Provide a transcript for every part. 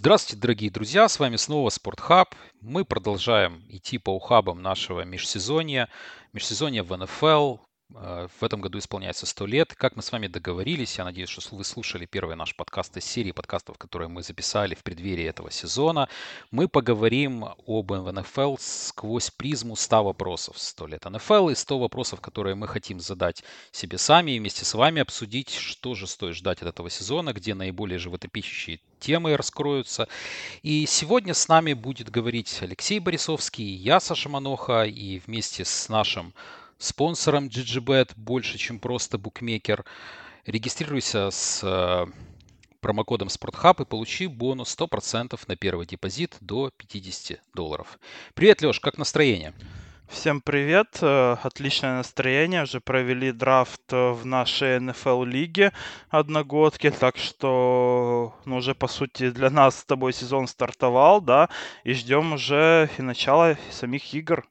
Здравствуйте, дорогие друзья, с вами снова Спортхаб. Мы продолжаем идти по ухабам нашего межсезонья, межсезонья в НФЛ, Э, в этом году исполняется 100 лет. Как мы с вами договорились, я надеюсь, что вы слушали первый наш подкаст из серии подкастов, которые мы записали в преддверии этого сезона. Мы поговорим об НФЛ сквозь призму 100 вопросов 100 лет НФЛ и 100 вопросов, которые мы хотим задать себе сами и вместе с вами обсудить, что же стоит ждать от этого сезона, где наиболее животопищущие темы раскроются. И сегодня с нами будет говорить Алексей Борисовский, я, Саша Маноха, и вместе с нашим спонсором GGBet больше, чем просто букмекер. Регистрируйся с э, промокодом SportHub и получи бонус 100% на первый депозит до 50 долларов. Привет, Леш, как настроение? Всем привет, э, отличное настроение, уже провели драфт э, в нашей NFL лиге одногодки, так что ну, уже по сути для нас с тобой сезон стартовал, да, и ждем уже и начала самих игр.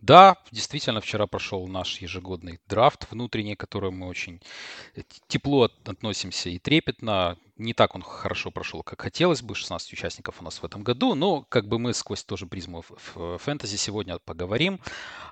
Да, действительно, вчера прошел наш ежегодный драфт внутренний, к которому мы очень тепло относимся и трепетно не так он хорошо прошел, как хотелось бы. 16 участников у нас в этом году. Но как бы мы сквозь тоже призму фэнтези сегодня поговорим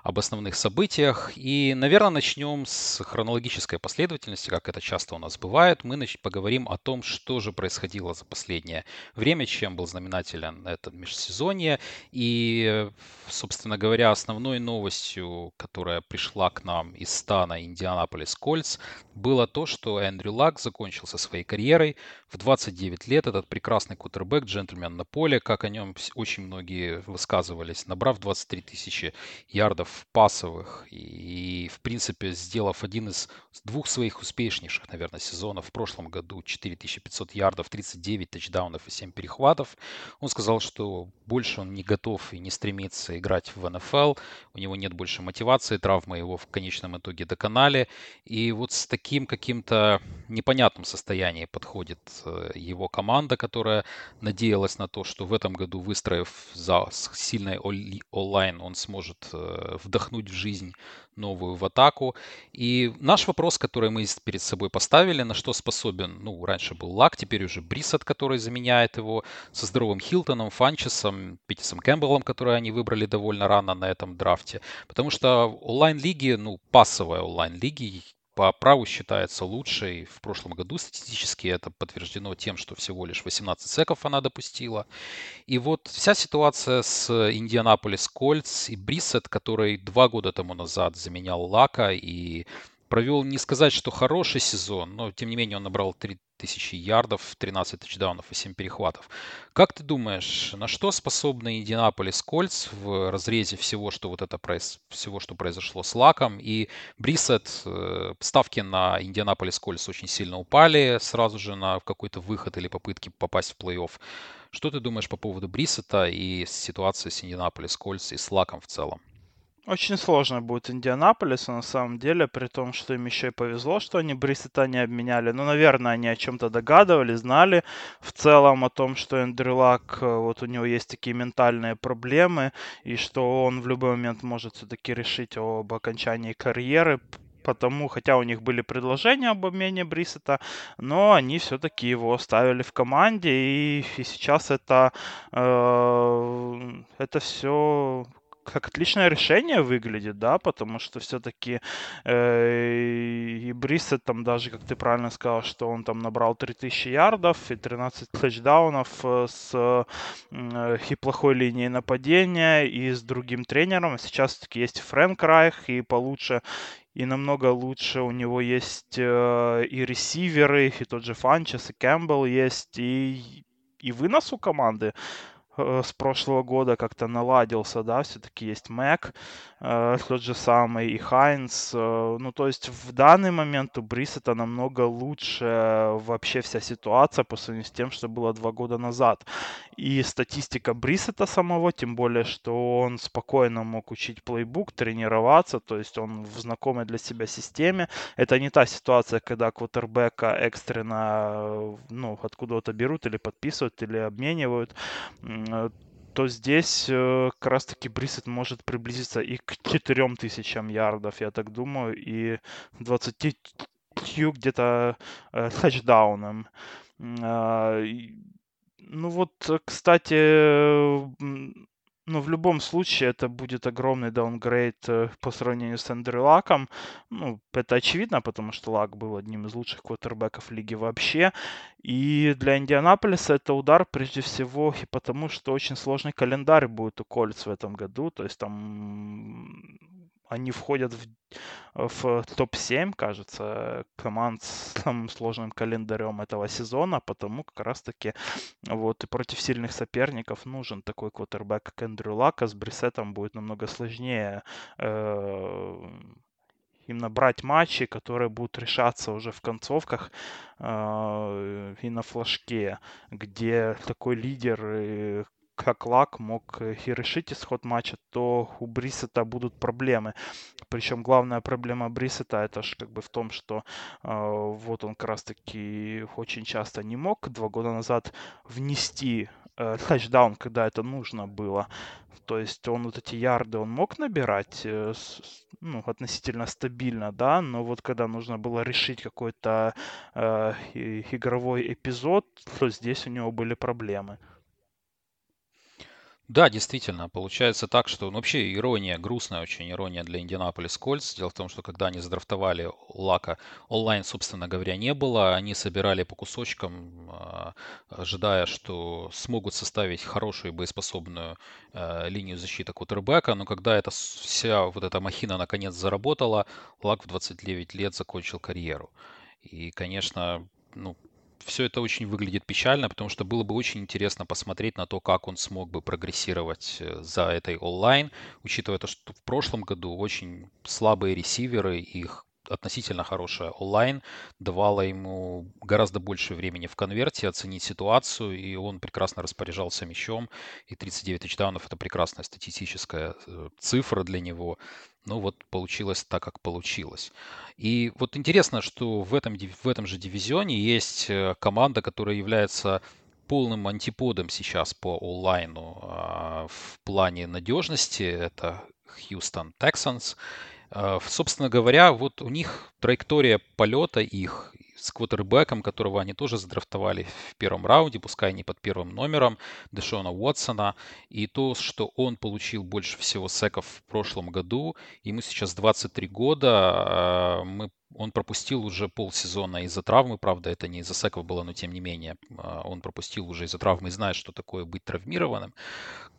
об основных событиях. И, наверное, начнем с хронологической последовательности, как это часто у нас бывает. Мы поговорим о том, что же происходило за последнее время, чем был знаменателен этот межсезонье. И, собственно говоря, основной новостью, которая пришла к нам из стана Индианаполис Кольц, было то, что Эндрю Лак закончил со своей карьерой в 29 лет этот прекрасный кутербэк, джентльмен на поле, как о нем очень многие высказывались, набрав 23 тысячи ярдов пасовых и, в принципе, сделав один из двух своих успешнейших, наверное, сезонов. В прошлом году, 4500 ярдов, 39 тачдаунов и 7 перехватов, он сказал, что больше он не готов и не стремится играть в НФЛ, у него нет больше мотивации, травмы его в конечном итоге доконали, и вот с таким каким-то непонятным состоянием подходит его команда, которая надеялась на то, что в этом году, выстроив за сильной онлайн, он сможет э, вдохнуть в жизнь новую в атаку. И наш вопрос, который мы перед собой поставили, на что способен, ну, раньше был Лак, теперь уже Брисет, который заменяет его, со здоровым Хилтоном, Фанчесом, Питисом Кэмпбеллом, который они выбрали довольно рано на этом драфте. Потому что онлайн-лиги, ну, пассовая онлайн-лиги, по праву считается лучшей. В прошлом году статистически это подтверждено тем, что всего лишь 18 секов она допустила. И вот вся ситуация с Индианаполис Кольц и Брисет, который два года тому назад заменял Лака и провел не сказать, что хороший сезон, но тем не менее он набрал 3000 ярдов, 13 тачдаунов и 7 перехватов. Как ты думаешь, на что способны Индианаполис Кольц в разрезе всего, что вот это всего, что произошло с Лаком и Брисет? Э, ставки на Индианаполис Кольц очень сильно упали сразу же на какой-то выход или попытки попасть в плей-офф. Что ты думаешь по поводу Брисета и ситуации с Индианаполис Кольц и с Лаком в целом? Очень сложно будет Индианаполису, на самом деле, при том, что им еще и повезло, что они Брисета не обменяли. Ну, наверное, они о чем-то догадывались, знали в целом о том, что Эндрю Лак, э, вот у него есть такие ментальные проблемы, и что он в любой момент может все-таки решить об окончании карьеры, потому, хотя у них были предложения об обмене Брисета, но они все-таки его оставили в команде, и, и сейчас это, э, это все как отличное решение выглядит, да, потому что все-таки э, и Брисет там даже, как ты правильно сказал, что он там набрал 3000 ярдов и 13 тачдаунов э, с э, и плохой линией нападения, и с другим тренером. Сейчас все-таки есть Фрэнк Райх, и получше и намного лучше у него есть э, и ресиверы, и тот же Фанчес, и Кэмпбелл есть, и, и вынос у команды с прошлого года как-то наладился, да, все-таки есть Mac, э, тот же самый и Хайнс. Э, ну, то есть в данный момент у Брисета намного лучше вообще вся ситуация по сравнению с тем, что было два года назад. И статистика Брисета самого, тем более, что он спокойно мог учить плейбук, тренироваться, то есть он в знакомой для себя системе. Это не та ситуация, когда квотербека экстренно, ну, откуда-то берут или подписывают, или обменивают Э, то здесь э, как раз-таки Брисет может приблизиться и к 4000 ярдов, я так думаю, и 20 где-то э, тачдауном. Ну вот, кстати, ну, в любом случае, это будет огромный даунгрейд э, по сравнению с Эндрю Лаком. Ну, это очевидно, потому что Лак был одним из лучших квотербеков лиги вообще. И для Индианаполиса это удар прежде всего и потому, что очень сложный календарь будет у Кольц в этом году. То есть там они входят в, в топ-7, кажется, команд с самым сложным календарем этого сезона, потому как раз-таки вот и против сильных соперников нужен такой квотербек, как Эндрю Лака. С Брисетом будет намного сложнее э, именно брать матчи, которые будут решаться уже в концовках э, и на флажке, где такой лидер, как Лак мог э, и решить исход матча, то у Брисета будут проблемы. Причем главная проблема Брисета это ж как бы в том, что э, вот он как раз таки очень часто не мог два года назад внести э, тачдаун, когда это нужно было. То есть он вот эти ярды он мог набирать э, с, ну, относительно стабильно, да, но вот когда нужно было решить какой-то э, игровой эпизод, то здесь у него были проблемы. Да, действительно, получается так, что ну, вообще ирония, грустная очень ирония для Индианаполис Кольц. Дело в том, что когда они задрафтовали Лака, онлайн, собственно говоря, не было. Они собирали по кусочкам, а, ожидая, что смогут составить хорошую и боеспособную а, линию защиты кутербека. Но когда эта вся вот эта махина наконец заработала, Лак в 29 лет закончил карьеру. И, конечно, ну, все это очень выглядит печально, потому что было бы очень интересно посмотреть на то, как он смог бы прогрессировать э, за этой онлайн, учитывая то, что в прошлом году очень слабые ресиверы, их относительно хорошая онлайн, давала ему гораздо больше времени в конверте оценить ситуацию, и он прекрасно распоряжался мячом, и 39 тачдаунов – это прекрасная статистическая э, цифра для него. Ну вот получилось так, как получилось. И вот интересно, что в этом, в этом же дивизионе есть э, команда, которая является полным антиподом сейчас по онлайну а, в плане надежности. Это Houston Texans. А, собственно говоря, вот у них траектория полета их с квотербеком, которого они тоже задрафтовали в первом раунде, пускай не под первым номером, Дэшона Уотсона. И то, что он получил больше всего секов в прошлом году, ему сейчас 23 года, а, мы он пропустил уже полсезона из-за травмы, правда, это не из-за секов было, но тем не менее, а, он пропустил уже из-за травмы и знает, что такое быть травмированным.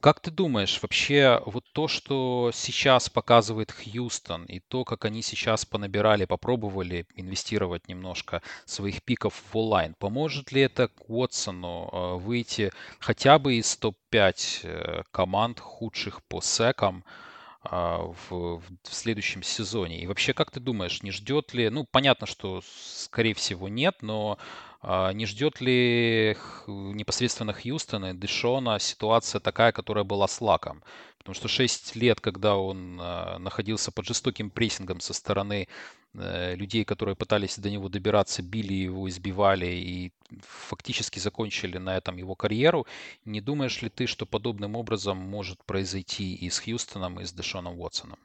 Как ты думаешь, вообще вот то, что сейчас показывает Хьюстон, и то, как они сейчас понабирали, попробовали инвестировать немножко своих пиков в онлайн, поможет ли это Уотсону а, выйти хотя бы из топ-5 э, команд худших по секам, в, в следующем сезоне. И вообще, как ты думаешь, не ждет ли, ну, понятно, что, скорее всего, нет, но а, не ждет ли непосредственно Хьюстона и Дэшона ситуация такая, которая была с Лаком? Потому что 6 лет, когда он а, находился под жестоким прессингом со стороны э, людей, которые пытались до него добираться, били его, избивали и фактически закончили на этом его карьеру. Не думаешь ли ты, что подобным образом может произойти и с Хьюстоном, и с Дэшоном Уотсоном?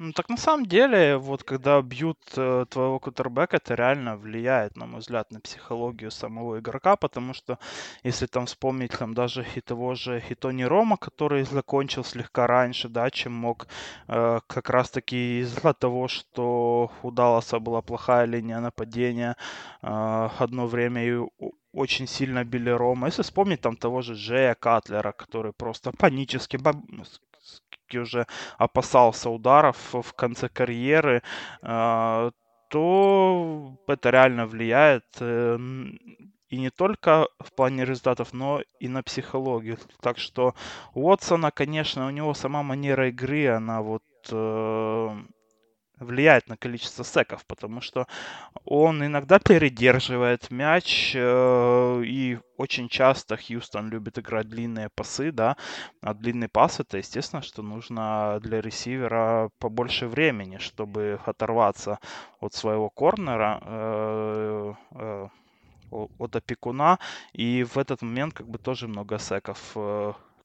Ну, так на самом деле, вот когда бьют э, твоего кутербека, это реально влияет, на мой взгляд, на психологию самого игрока, потому что если там вспомнить там даже и того же и Тони Рома, который закончил слегка раньше, да, чем мог, э, как раз-таки из-за того, что у Далласа была плохая линия нападения, э, одно время и очень сильно били Рома. Если вспомнить там того же Джея Катлера, который просто панически уже опасался ударов в конце карьеры, а, то это реально влияет э, и не только в плане результатов, но и на психологию. Так что Уотсона, конечно, у него сама манера игры, она вот э, влияет на количество секов, потому что он иногда передерживает мяч, э, и очень часто Хьюстон любит играть длинные пасы, да, а длинный пас это, естественно, что нужно для ресивера побольше времени, чтобы оторваться от своего корнера, э, э, от опекуна, и в этот момент как бы тоже много секов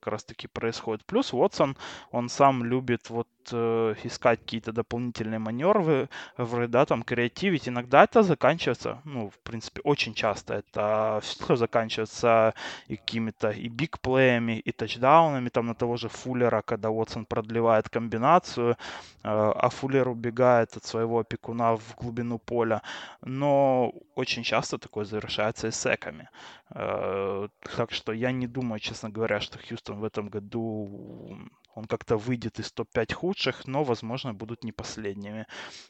как раз таки происходит. Плюс Уотсон, он сам любит вот э, искать какие-то дополнительные маневры, да, там креативить. Иногда это заканчивается, ну, в принципе, очень часто это все заканчивается и какими-то и бигплеями, и тачдаунами, там на того же Фуллера, когда Уотсон продлевает комбинацию, э, а Фуллер убегает от своего опекуна в глубину поля. Но очень часто такое завершается и секами. Э, так что я не думаю, честно говоря, что Хьюстон в этом году он как-то выйдет из топ-5 худших, но, возможно, будут не последними.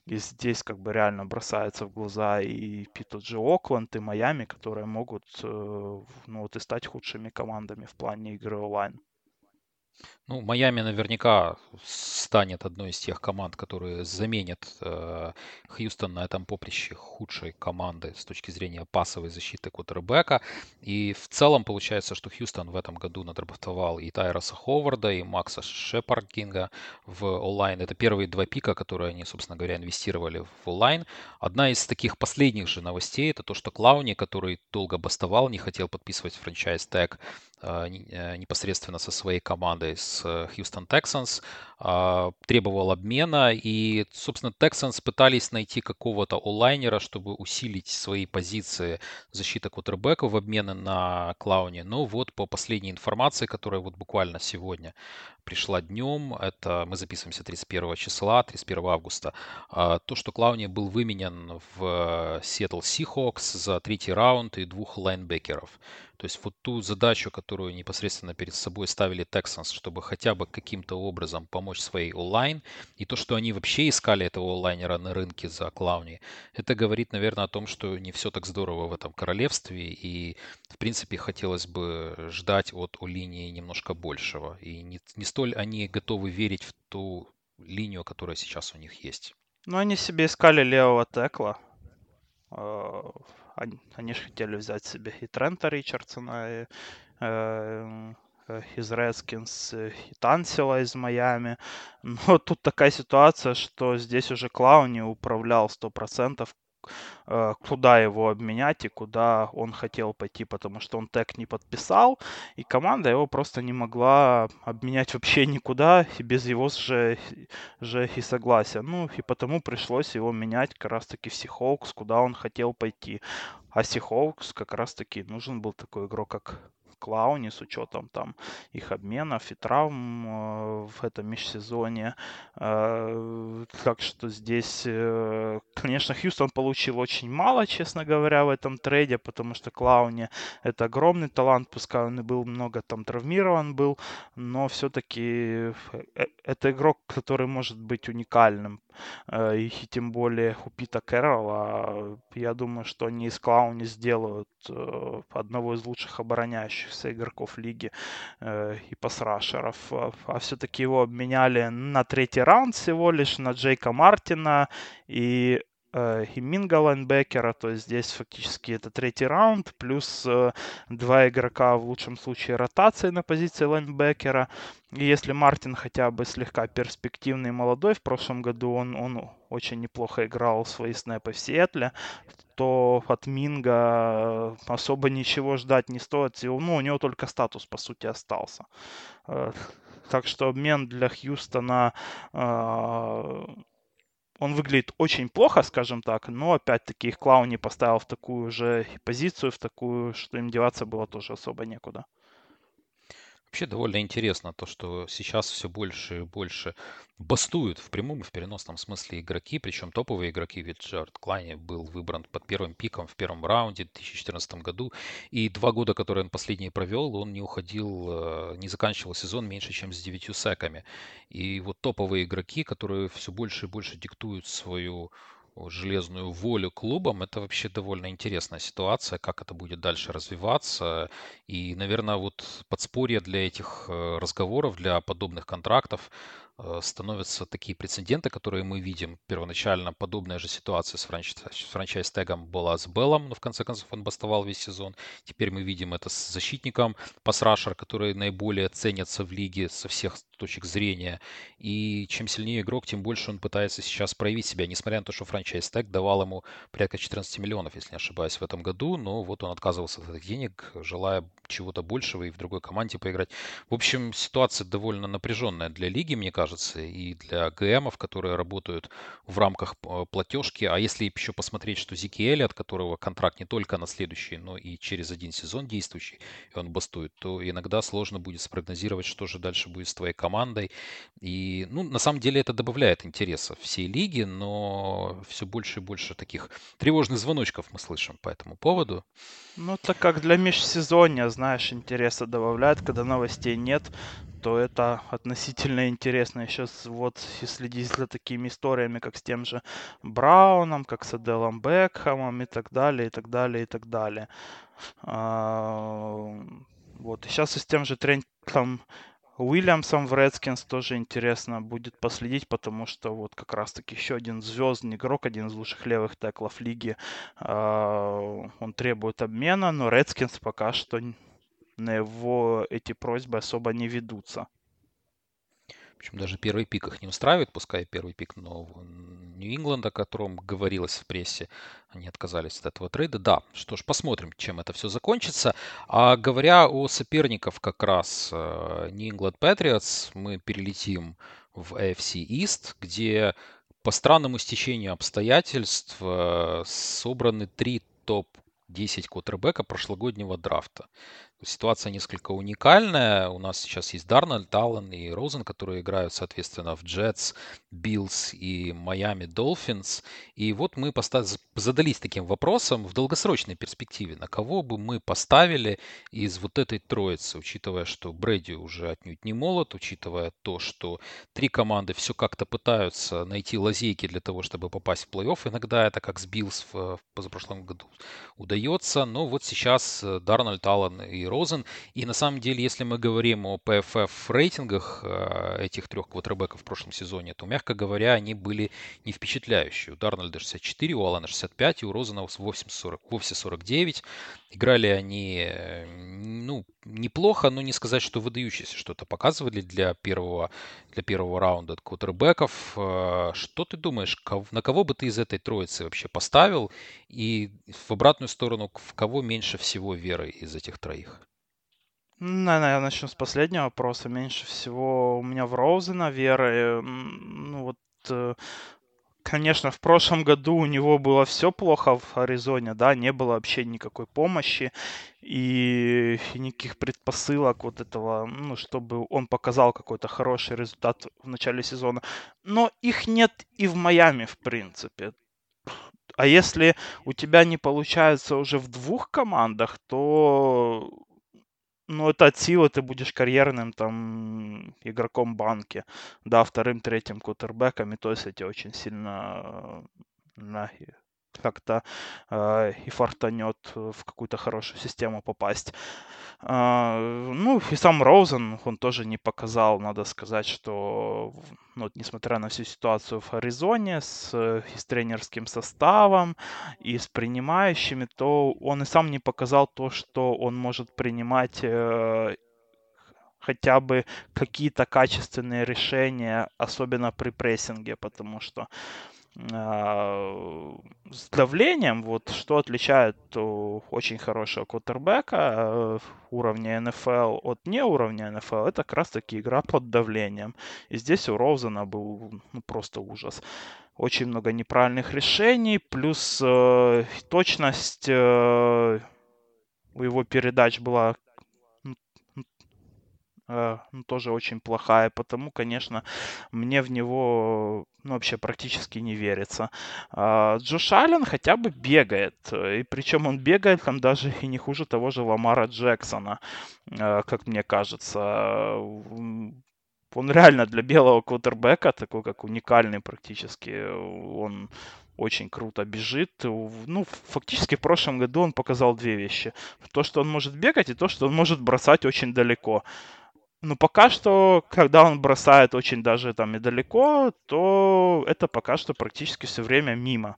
И здесь как бы реально бросается в глаза и тот же Окленд, и Майами, которые могут э, ну, вот и стать худшими командами в плане игры онлайн. Ну, Майами наверняка станет одной из тех команд, которые заменят э, Хьюстон на этом поприще худшей команды с точки зрения пасовой защиты кутербека. И в целом получается, что Хьюстон в этом году надрафтовал и Тайроса Ховарда, и Макса Шепардинга в онлайн. Это первые два пика, которые они, собственно говоря, инвестировали в онлайн. Одна из таких последних же новостей это то, что Клауни, который долго бастовал, не хотел подписывать франчайз тег э, непосредственно со своей командой, с Хьюстон Texans, а, требовал обмена, и, собственно, Texans пытались найти какого-то онлайнера, чтобы усилить свои позиции защиты квотербека в обмене на Клауне. Но вот по последней информации, которая вот буквально сегодня пришла днем, это мы записываемся 31 числа, 31 августа, а, то, что Клауни был выменен в Seattle Seahawks за третий раунд и двух лайнбекеров. То есть вот ту задачу, которую непосредственно перед собой ставили Texans, чтобы хотя бы каким-то образом помочь своей онлайн, и то, что они вообще искали этого онлайнера на рынке за Клауни, это говорит, наверное, о том, что не все так здорово в этом королевстве, и, в принципе, хотелось бы ждать от у линии немножко большего. И не, не столь они готовы верить в ту линию, которая сейчас у них есть. Ну, они себе искали левого текла. А, они, они же хотели взять себе и Трента Ричардсона, и э, из Redskins, и Тансила из Майами. Но тут такая ситуация, что здесь уже Клауни управлял 100% Э, куда его обменять и куда он хотел пойти, потому что он тег не подписал, и команда его просто не могла обменять вообще никуда и без его же, же и согласия. Ну, и потому пришлось его менять как раз-таки в Seahawks, куда он хотел пойти. А Seahawks как раз-таки нужен был такой игрок, как Клауни с учетом там их обменов и травм э, в этом межсезоне. Э, так что здесь, э, конечно, Хьюстон получил очень мало, честно говоря, в этом трейде, потому что Клауни это огромный талант, пускай он и был много там травмирован был, но все-таки это игрок, который может быть уникальным. И тем более у Пита Кэрролла, я думаю, что они из Клауни сделают одного из лучших обороняющих оставшихся игроков лиги э, и пасрашеров. А, а все-таки его обменяли на третий раунд всего лишь, на Джейка Мартина и э, и Минга лайнбекера, то есть здесь фактически это третий раунд, плюс э, два игрока в лучшем случае ротации на позиции лайнбекера. И если Мартин хотя бы слегка перспективный и молодой, в прошлом году он, он очень неплохо играл свои снэпы в Сиэтле, то от Минга особо ничего ждать не стоит. Ну, у него только статус, по сути, остался. Э, так что обмен для Хьюстона э, он выглядит очень плохо, скажем так, но опять-таки их Клауни поставил в такую же позицию, в такую, что им деваться было тоже особо некуда. Вообще довольно интересно то, что сейчас все больше и больше бастуют в прямом и в переносном смысле игроки, причем топовые игроки, ведь Джаред Клайни был выбран под первым пиком в первом раунде в 2014 году, и два года, которые он последние провел, он не уходил, э, не заканчивал сезон меньше, чем с девятью секами. И вот топовые игроки, которые все больше и больше диктуют свою железную волю клубам, это вообще довольно интересная ситуация, как это будет дальше развиваться. И, наверное, вот подспорье для этих э, разговоров, для подобных контрактов становятся такие прецеденты, которые мы видим. Первоначально подобная же ситуация с франчайз-тегом была с Беллом, но в конце концов он бастовал весь сезон. Теперь мы видим это с защитником пасрашер, который наиболее ценится в лиге со всех точек зрения. И чем сильнее игрок, тем больше он пытается сейчас проявить себя, несмотря на то, что франчайз-тег давал ему порядка 14 миллионов, если не ошибаюсь, в этом году. Но вот он отказывался от этих денег, желая чего-то большего и в другой команде поиграть. В общем, ситуация довольно напряженная для лиги, мне кажется кажется, и для ГМов, которые работают в рамках э, платежки. А если еще посмотреть, что Зики Эллиот, которого контракт не только на следующий, но и через один сезон действующий, и он бастует, то иногда сложно будет спрогнозировать, что же дальше будет с твоей командой. И, ну, на самом деле это добавляет интереса всей лиге, но все больше и больше таких тревожных звоночков мы слышим по этому поводу. Ну, так как для межсезонья, знаешь, интереса добавляет, когда новостей нет, то это относительно интересно. Еще вот следить за такими историями, как с тем же Брауном, как с Аделом Бекхэмом и так далее, и так далее, и так далее. А, вот. И сейчас и с тем же Трентом Уильямсом в Redskins тоже интересно будет последить, потому что вот как раз-таки еще один звездный игрок, один из лучших левых теклов лиги, э, он требует обмена, но Redskins пока что на его эти просьбы особо не ведутся. Причем даже первый пик их не устраивает, пускай первый пик нового Нью-Ингланда, о котором говорилось в прессе, они отказались от этого трейда. Да, что ж, посмотрим, чем это все закончится. А говоря о соперниках как раз New England Patriots, мы перелетим в AFC East, где по странному стечению обстоятельств э, собраны три топ-10 квотербека прошлогоднего драфта. Ситуация несколько уникальная. У нас сейчас есть Дарнольд, Аллен и Розен, которые играют, соответственно, в Jets, Bills и Майами Dolphins. И вот мы постав... задались таким вопросом в долгосрочной перспективе, на кого бы мы поставили из вот этой троицы, учитывая, что Брэди уже отнюдь не молод, учитывая то, что три команды все как-то пытаются найти лазейки для того, чтобы попасть в плей-офф. Иногда это, как с Bills в, позапрошлом году, удается. Но вот сейчас э, Дарнольд, Аллен и Розен. И на самом деле, если мы говорим о PFF рейтингах э, этих трех квотербеков в прошлом сезоне, то, мягко говоря, они были не впечатляющие. У Дарнольда 64, у Алана 65 и у Розена 840, вовсе 49. Играли они, э, ну, неплохо, но не сказать, что выдающиеся что-то показывали для первого, для первого раунда квотербеков. Э, что ты думаешь, на кого бы ты из этой троицы вообще поставил? И в обратную сторону, в кого меньше всего веры из этих троих? Наверное, я начну с последнего вопроса. Меньше всего у меня в Роузена веры. Ну вот э, конечно, в прошлом году у него было все плохо в Аризоне, да, не было вообще никакой помощи и, никаких предпосылок вот этого, ну, чтобы он показал какой-то хороший результат в начале сезона. Но их нет и в Майами, в принципе. А если у тебя не получается уже в двух командах, то ну, это от силы ты будешь карьерным там игроком банки, да, вторым, третьим кутербэком, и то есть эти очень сильно на, как-то э, и фартанет в какую-то хорошую систему попасть. Э, ну, и сам Роузен, он тоже не показал, надо сказать, что, ну, несмотря на всю ситуацию в Аризоне с, и с тренерским составом, и с принимающими, то он и сам не показал то, что он может принимать э, хотя бы какие-то качественные решения, особенно при прессинге, потому что а, с давлением, вот что отличает очень хорошего квотербека э, уровня НФЛ от не уровня НФЛ, это как раз таки игра под давлением. И здесь у Роузена был ну, просто ужас. Очень много неправильных решений, плюс э, точность э, у его передач была Э, ну, тоже очень плохая, потому, конечно, мне в него ну, вообще практически не верится. А, Джош Аллен хотя бы бегает, и причем он бегает там даже и не хуже того же Ламара Джексона, э, как мне кажется. Он реально для белого квотербека такой, как уникальный практически. Он очень круто бежит. Ну, фактически в прошлом году он показал две вещи. То, что он может бегать, и то, что он может бросать очень далеко. Ну, пока что, когда он бросает очень даже там и далеко, то это пока что практически все время мимо.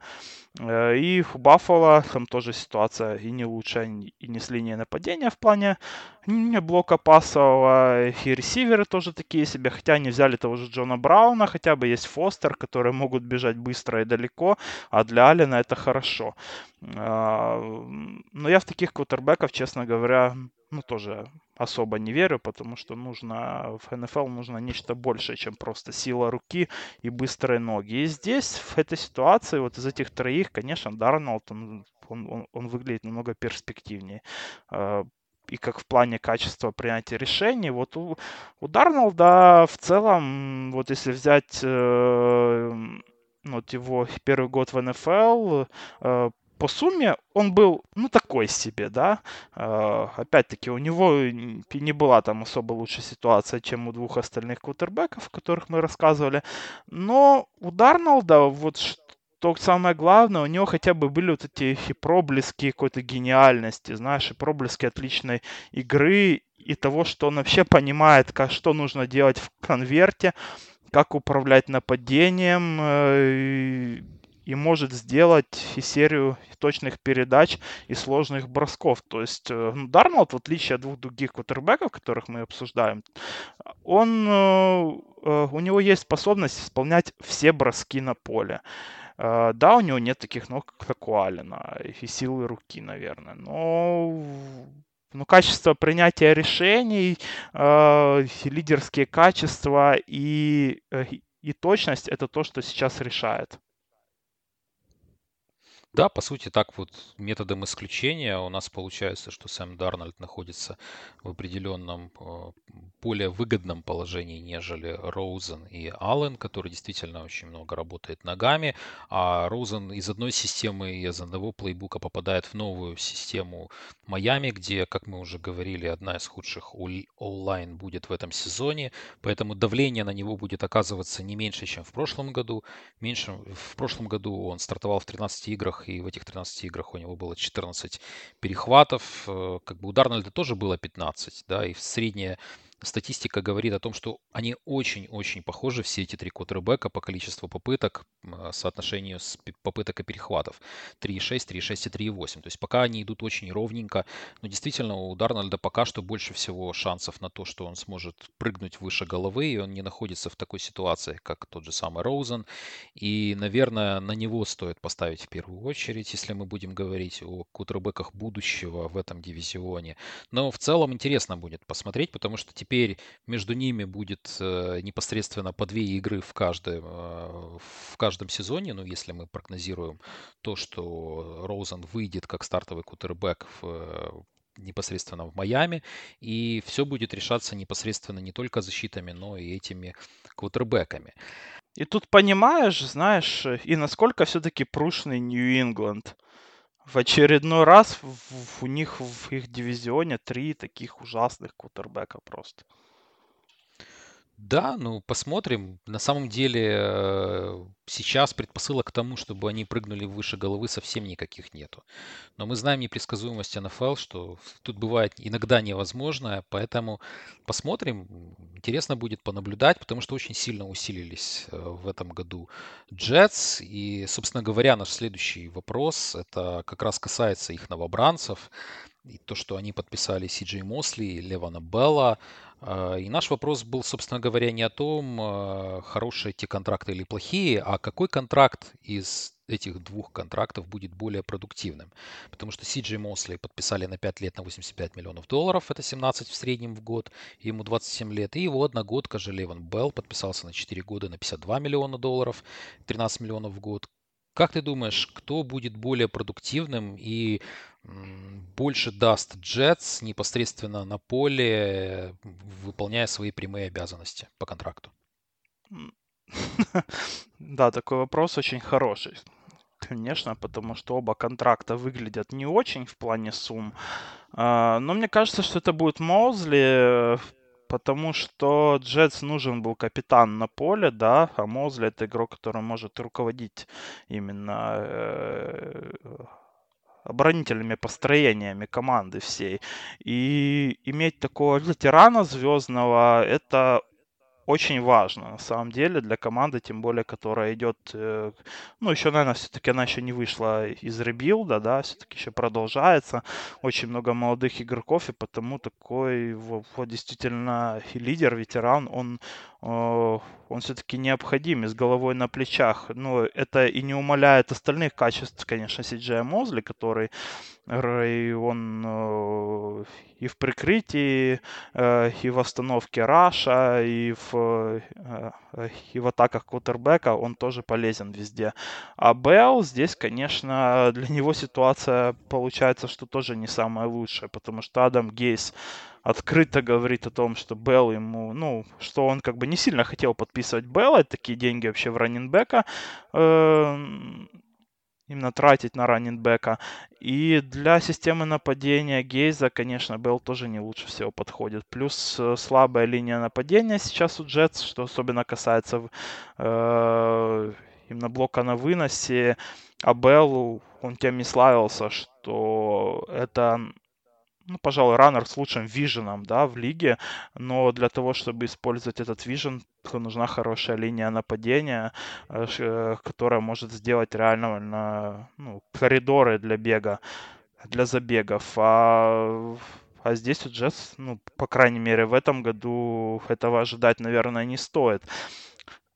Э, и у Баффала там тоже ситуация и не лучшая, и не с линии нападения в плане не блока пасового, и ресиверы тоже такие себе, хотя они взяли того же Джона Брауна, хотя бы есть Фостер, которые могут бежать быстро и далеко, а для Алина это хорошо. Э, но я в таких квотербеков, честно говоря, ну тоже особо не верю, потому что нужно в НФЛ нужно нечто большее, чем просто сила руки и быстрые ноги. И здесь, в этой ситуации, вот из этих троих, конечно, Дарнолд, он, он, он, он выглядит намного перспективнее а, и как в плане качества принятия решений. Вот у, у Дарнолда в целом, вот если взять э, вот его первый год в НФЛ, э, по сумме он был, ну, такой себе, да. Э, опять-таки, у него не была там особо лучшая ситуация, чем у двух остальных кутербеков, о которых мы рассказывали. Но у Дарнолда вот что самое главное, у него хотя бы были вот эти и проблески какой-то гениальности, знаешь, и проблески отличной игры и того, что он вообще понимает, как, что нужно делать в конверте, как управлять нападением, э, и может сделать и серию точных передач и сложных бросков. То есть э, ну, Дарнолд, в отличие от двух других кутербеков, которых мы обсуждаем, он, э, э, у него есть способность исполнять все броски на поле. Да, у него нет таких ног, как у Алина, и силы руки, наверное, но ну, качество принятия решений, э, лидерские качества и, и точность это то, что сейчас решает. Да, по сути, так вот методом исключения у нас получается, что Сэм Дарнольд находится в определенном э, более выгодном положении, нежели Роузен и Аллен, который действительно очень много работает ногами, а Роузен из одной системы, из одного плейбука попадает в новую систему Майами, где, как мы уже говорили, одна из худших онлайн будет в этом сезоне, поэтому давление на него будет оказываться не меньше, чем в прошлом году. Меньше, в прошлом году он стартовал в 13 играх и в этих 13 играх у него было 14 перехватов. Э, как бы у Дарнольда тоже было 15, да, и средняя статистика говорит о том, что они очень-очень похожи, все эти три квотербека по количеству попыток, соотношению с попыток и перехватов. 3,6, 3,6 и 3,8. То есть пока они идут очень ровненько, но действительно у Дарнольда пока что больше всего шансов на то, что он сможет прыгнуть выше головы, и он не находится в такой ситуации, как тот же самый Роузен. И, наверное, на него стоит поставить в первую очередь, если мы будем говорить о кутербеках будущего в этом дивизионе. Но в целом интересно будет посмотреть, потому что теперь между ними будет э, непосредственно по две игры в каждом, э, в каждом сезоне. Ну, если мы прогнозируем то, что Роузен выйдет как стартовый кутербэк в, э, непосредственно в Майами, и все будет решаться непосредственно не только защитами, но и этими квотербеками. И тут понимаешь, знаешь, и насколько все-таки прушный Нью-Ингланд. В очередной раз в, в, у них в их дивизионе три таких ужасных кутербека просто. Да, ну посмотрим. На самом деле э, сейчас предпосылок к тому, чтобы они прыгнули выше головы, совсем никаких нету. Но мы знаем непредсказуемость НФЛ, что тут бывает иногда невозможное, поэтому посмотрим. Интересно будет понаблюдать, потому что очень сильно усилились э, в этом году Джетс. И, собственно говоря, наш следующий вопрос, это как раз касается их новобранцев. И то, что они подписали Си Джей Мосли, Левана Белла, и наш вопрос был, собственно говоря, не о том, а, хорошие эти контракты или плохие, а какой контракт из этих двух контрактов будет более продуктивным. Потому что Си Мосли подписали на 5 лет на 85 миллионов долларов, это 17 в среднем в год, ему 27 лет. И его одногодка же Леван Белл подписался на 4 года на 52 миллиона долларов, 13 миллионов в год. Как ты думаешь, кто будет более продуктивным и больше даст Джетс непосредственно на поле, выполняя свои прямые обязанности по контракту? Да, такой вопрос очень хороший. Конечно, потому что оба контракта выглядят не очень в плане сумм. А, но мне кажется, что это будет Моузли потому что Джетс нужен был капитан на поле, да, а Мозли это игрок, который может руководить именно э, оборонительными построениями команды всей. И иметь такого ветерана звездного, это очень важно, на самом деле, для команды, тем более, которая идет, э, ну, еще, наверное, все-таки она еще не вышла из ребилда, да, все-таки еще продолжается, очень много молодых игроков, и потому такой вот, действительно лидер, ветеран, он, он все-таки необходим и с головой на плечах. Но это и не умаляет остальных качеств, конечно, Сиджая Мозли, который он э, и в прикрытии, э, и в остановке Раша, и в, э, и в атаках квотербека он тоже полезен везде. А Белл здесь, конечно, для него ситуация получается, что тоже не самая лучшая, потому что Адам Гейс открыто говорит о том, что Белл ему, ну, что он как бы не сильно хотел подписывать Белла, такие деньги вообще в раннинбека, именно тратить на раннинбека. И для системы нападения Гейза, конечно, Белл тоже не лучше всего подходит. Плюс э, слабая линия нападения сейчас у Джетс, что особенно касается э, именно блока на выносе. А Белл, он тем и славился, что это ну, пожалуй, раннер с лучшим виженом, да, в лиге, но для того, чтобы использовать этот вижен, нужна хорошая линия нападения, э, э, которая может сделать реально ну, коридоры для бега, для забегов. А, а здесь у Джетс, ну, по крайней мере, в этом году этого ожидать, наверное, не стоит.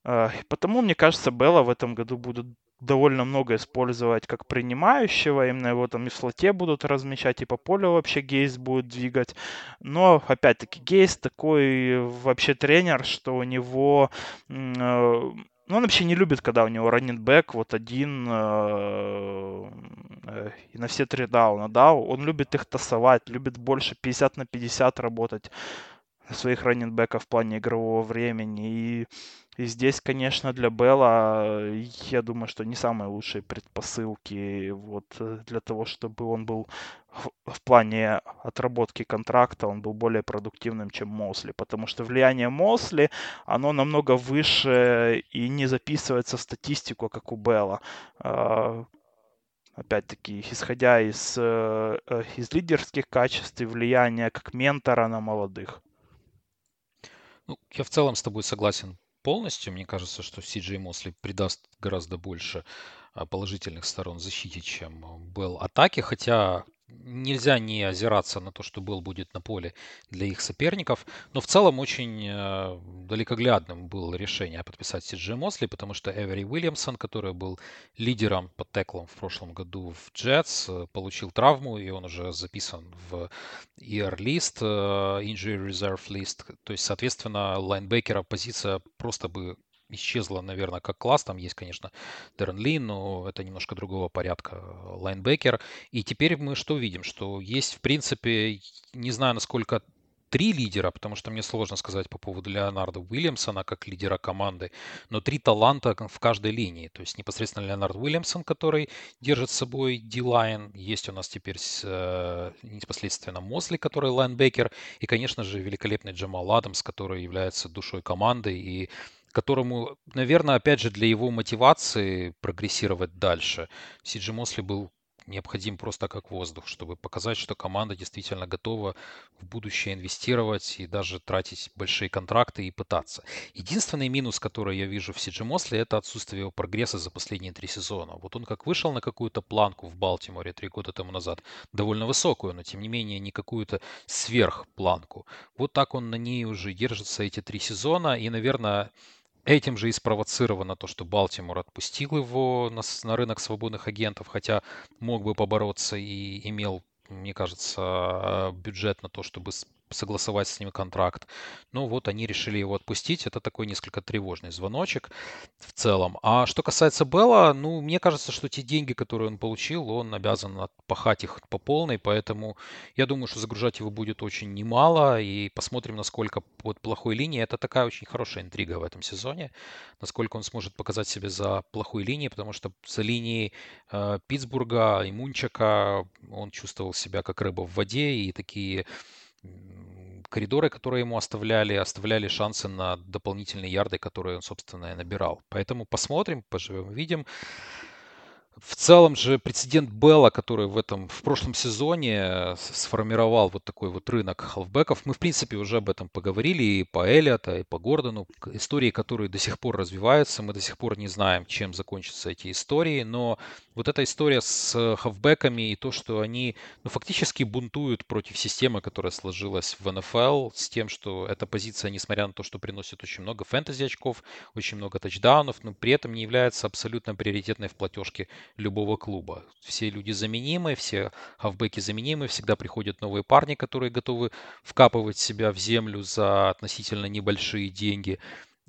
Э, потому, мне кажется, Белла в этом году будут довольно много использовать как принимающего, именно его там и в слоте будут размещать, и по полю вообще Гейс будет двигать. Но, опять-таки, Гейс такой вообще тренер, что у него... Э, ну, он вообще не любит, когда у него раннинбэк вот один э, э, и на все три дауна, да, он любит их тасовать, любит больше 50 на 50 работать своих раннинбеков в плане игрового времени. И и здесь, конечно, для Белла, я думаю, что не самые лучшие предпосылки вот э, для того, чтобы он был в, в плане отработки контракта, он был более продуктивным, чем Мосли, потому что влияние Мосли, оно намного выше и не записывается в статистику, как у Белла а, опять-таки, исходя из, э, э, из лидерских качеств и влияния как ментора на молодых. Ну, я в целом с тобой согласен полностью. Мне кажется, что Си Мосли придаст гораздо больше а, положительных сторон защите, чем был атаке, хотя нельзя не озираться на то, что был будет на поле для их соперников. Но в целом очень э, далекоглядным было решение подписать Сиджи Мосли, потому что Эвери Уильямсон, который был лидером по теклам в прошлом году в Джетс, э, получил травму, и он уже записан в ER-лист, э, Injury Reserve List. То есть, соответственно, лайнбекера позиция просто бы исчезла, наверное, как класс. Там есть, конечно, Дерен Ли, но это немножко другого порядка лайнбекер. И теперь мы что видим? Что есть, в принципе, не знаю, насколько три лидера, потому что мне сложно сказать по поводу Леонарда Уильямсона как лидера команды, но три таланта в каждой линии. То есть непосредственно Леонард Уильямсон, который держит с собой D-line. Есть у нас теперь э, непосредственно Мосли, который лайнбекер. И, конечно же, великолепный Джамал Адамс, который является душой команды и которому, наверное, опять же, для его мотивации прогрессировать дальше, Сиджи Мосли был необходим просто как воздух, чтобы показать, что команда действительно готова в будущее инвестировать и даже тратить большие контракты и пытаться. Единственный минус, который я вижу в Сиджи Мосли, это отсутствие его прогресса за последние три сезона. Вот он как вышел на какую-то планку в Балтиморе три года тому назад, довольно высокую, но тем не менее не какую-то сверхпланку. Вот так он на ней уже держится эти три сезона, и, наверное, Этим же и спровоцировано то, что Балтимор отпустил его на, на рынок свободных агентов, хотя мог бы побороться и имел, мне кажется, бюджет на то, чтобы согласовать с ними контракт. Ну вот они решили его отпустить. Это такой несколько тревожный звоночек в целом. А что касается Белла, ну, мне кажется, что те деньги, которые он получил, он обязан отпахать их по полной, поэтому я думаю, что загружать его будет очень немало, и посмотрим, насколько под плохой линией. Это такая очень хорошая интрига в этом сезоне, насколько он сможет показать себя за плохой линией, потому что за линией э, Питтсбурга и Мунчака он чувствовал себя как рыба в воде, и такие коридоры, которые ему оставляли, оставляли шансы на дополнительные ярды, которые он, собственно, и набирал. Поэтому посмотрим, поживем, видим. В целом же прецедент Белла, который в этом в прошлом сезоне э, сформировал вот такой вот рынок халфбеков, мы в принципе уже об этом поговорили и по Эллиота, и по Гордону. Истории, которые до сих пор развиваются, мы до сих пор не знаем, чем закончатся эти истории, но вот эта история с хавбеками и то, что они ну, фактически бунтуют против системы, которая сложилась в НФЛ, с тем, что эта позиция, несмотря на то, что приносит очень много фэнтези очков, очень много тачдаунов, но при этом не является абсолютно приоритетной в платежке любого клуба. Все люди заменимые, все хавбеки заменимые, всегда приходят новые парни, которые готовы вкапывать себя в землю за относительно небольшие деньги.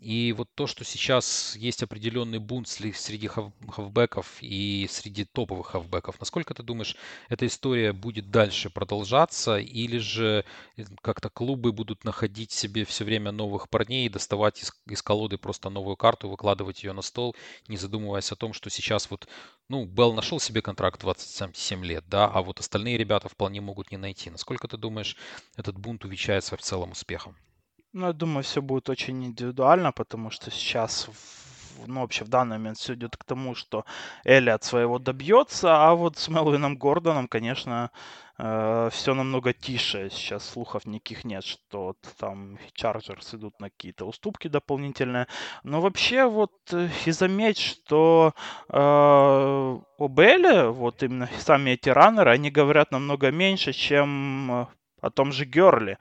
И вот то, что сейчас есть определенный бунт среди хавбеков и среди топовых хавбеков, насколько ты думаешь, эта история будет дальше продолжаться, или же э, как-то клубы будут находить себе все время новых парней, доставать из, из колоды просто новую карту, выкладывать ее на стол, не задумываясь о том, что сейчас вот, ну, Белл нашел себе контракт 27 лет, да, а вот остальные ребята вполне могут не найти. Насколько ты думаешь, этот бунт увенчается в целом успехом? Ну, я думаю, все будет очень индивидуально, потому что сейчас, ну, вообще в данный момент все идет к тому, что Элли от своего добьется, а вот с Мелвином Гордоном, конечно, э, все намного тише. Сейчас слухов никаких нет, что там Чарджерс идут на какие-то уступки дополнительные. Но вообще вот э, и заметь, что э, об Элли, вот именно сами эти раннеры, они говорят намного меньше, чем э, о том же Герли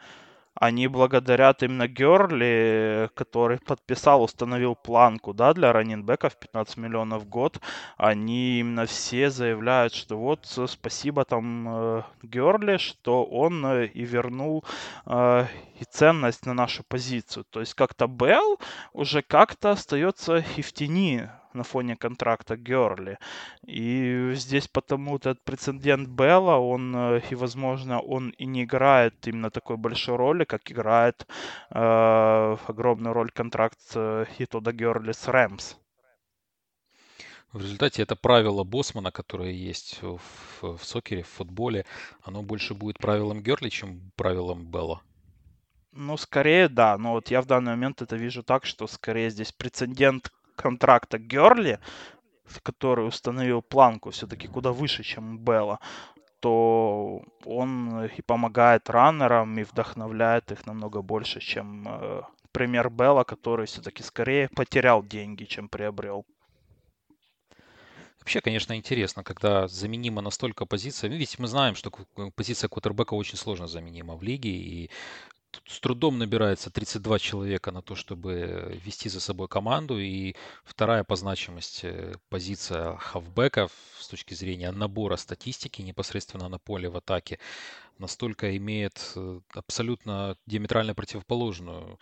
они благодарят именно Герли, который подписал, установил планку, да, для раненбеков 15 миллионов в год. Они именно все заявляют, что вот э, спасибо там э, Герли, что он э, и вернул и ценность на нашу позицию. То есть как-то Белл уже как-то остается и в тени на фоне контракта Герли. И здесь потому этот прецедент Белла, он, э, и возможно, он и не играет именно такой большой роли, как играет э, огромную роль контракт э, Хитода Герли с Рэмс. В результате это правило Босмана, которое есть в, в сокере, в футболе, оно больше будет правилом Герли, чем правилом Белла. Ну, скорее, да. Но вот я в данный момент это вижу так, что скорее здесь прецедент контракта Герли, который установил планку все-таки куда выше, чем Белла, то он и помогает раннерам, и вдохновляет их намного больше, чем э, пример Белла, который все-таки скорее потерял деньги, чем приобрел. Вообще, конечно, интересно, когда заменима настолько позиция. Ведь мы знаем, что позиция квотербека очень сложно заменима в лиге, и с трудом набирается 32 человека на то, чтобы вести за собой команду. И вторая по значимости позиция хавбека с точки зрения набора статистики непосредственно на поле в атаке настолько имеет э, абсолютно диаметрально противоположную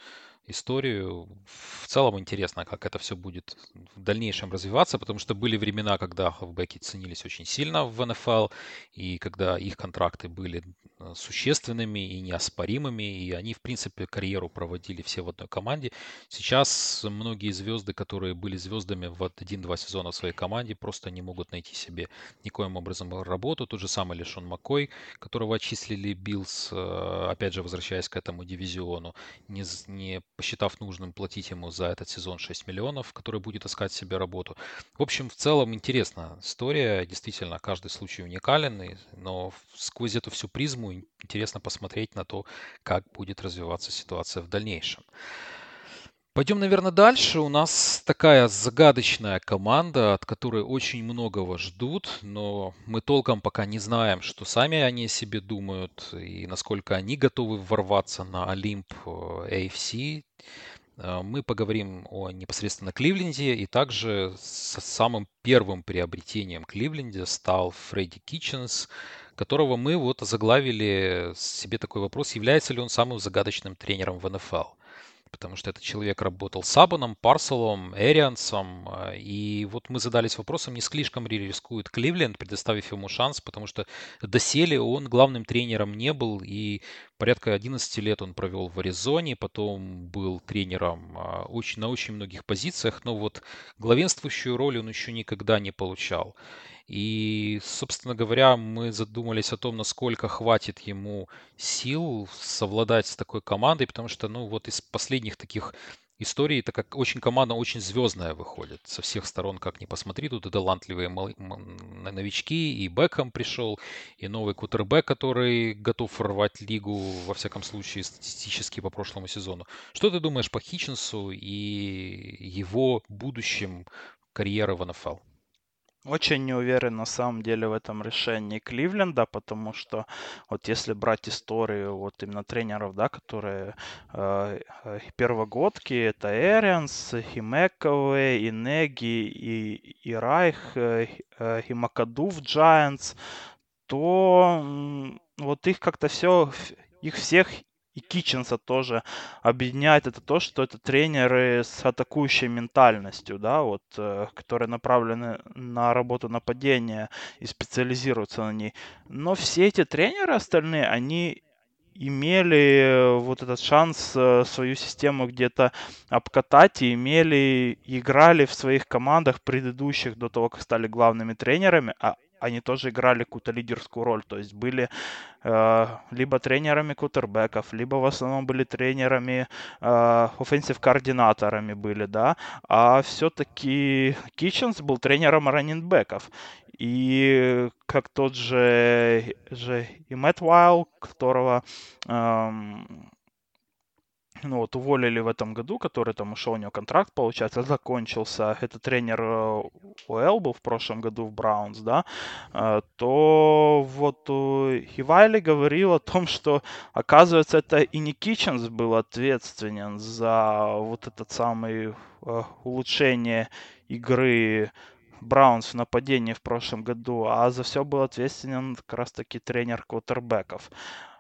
историю. В целом интересно, как это все будет в дальнейшем развиваться, потому что были времена, когда хавбеки ценились очень сильно в НФЛ, и когда их контракты были э, существенными и неоспоримыми, и они, в принципе, карьеру проводили все в одной команде. Сейчас многие звезды, которые были звездами в один-два сезона в своей команде, просто не могут найти себе никоим образом работу. Тот же самый Лешон Маккой, которого отчислили Bills, э, опять же, возвращаясь к этому дивизиону, не, не посчитав нужным платить ему за этот сезон 6 миллионов, который будет искать себе работу. В общем, в целом интересная история. Действительно, каждый случай уникален, но сквозь эту всю призму интересно посмотреть на то, как будет развиваться ситуация в дальнейшем. Пойдем, наверное, дальше. У нас такая загадочная команда, от которой очень многого ждут, но мы толком пока не знаем, что сами они о себе думают и насколько они готовы ворваться на Олимп э, AFC. Э, мы поговорим о непосредственно Кливленде и также с самым первым приобретением Кливленде стал Фредди Китченс, которого мы вот заглавили себе такой вопрос, является ли он самым загадочным тренером в НФЛ потому что этот человек работал с Абоном, Парселом, Эриансом, а, и вот мы задались вопросом, не слишком ли рискует Кливленд, предоставив ему шанс, потому что доселе он главным тренером не был, и порядка 11 лет он провел в Аризоне, потом был тренером а, очень, на очень многих позициях, но вот главенствующую роль он еще никогда не получал. И, собственно говоря, мы задумались о том, насколько хватит ему сил совладать с такой командой, потому что, ну, вот из последних таких истории, так как очень команда очень звездная выходит со всех сторон, как ни посмотри. Тут и талантливые новички, и Бекхэм пришел, и новый кутербэк, который готов рвать лигу, во всяком случае, статистически по прошлому сезону. Что ты думаешь по Хитченсу и его будущем карьеры в НФЛ? Очень не уверен на самом деле в этом решении Кливленда, потому что вот если брать историю вот именно тренеров, да, которые э, э первогодки, это Эрианс, и Мэкове, и и, Райх, э, э и Макаду в Giants, то вот их как-то все, их всех и Китченса тоже объединяет это то, что это тренеры с атакующей ментальностью, да, вот, э, которые направлены на работу нападения и специализируются на ней. Но все эти тренеры остальные, они имели вот этот шанс э, свою систему где-то обкатать и имели, играли в своих командах предыдущих до того, как стали главными тренерами, а они тоже играли какую-то лидерскую роль, то есть были э, либо тренерами квотербеков, либо в основном были тренерами, э, offensive координаторами были, да, а все-таки Китченс был тренером раннинбеков. И как тот же, же и Мэтт Уайл, которого эм, ну вот уволили в этом году, который там ушел, у него контракт, получается, закончился, это тренер э, УЛ был в прошлом году в Браунс, да, э, то вот Ивайли говорил о том, что, оказывается, это и не Китченс был ответственен за вот этот самый э, улучшение игры Браунс в нападении в прошлом году, а за все был ответственен как раз-таки тренер квотербеков.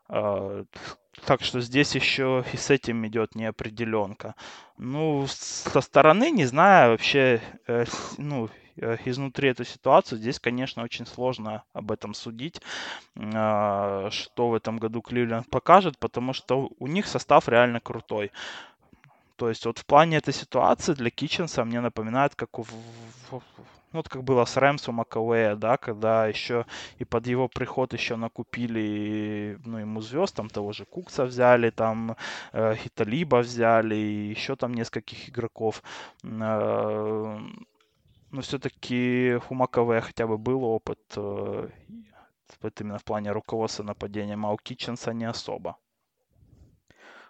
Так что здесь еще и с этим идет неопределенка. Ну, со стороны, не знаю, вообще, э, ну, э, изнутри эту ситуацию, здесь, конечно, очень сложно об этом судить, э, что в этом году Кливленд покажет, потому что у них состав реально крутой. То есть вот в плане этой ситуации для Китченса мне напоминает, как в, ну, вот как было с Рэмсом Макауэя, да, когда еще и под его приход еще накупили, ну, ему звезд, там того же Кукса взяли, там э, Хиталиба взяли, и еще там нескольких игроков. Э, но все-таки у Макавея хотя бы был опыт э, именно в плане руководства нападением, а у Китченса не особо.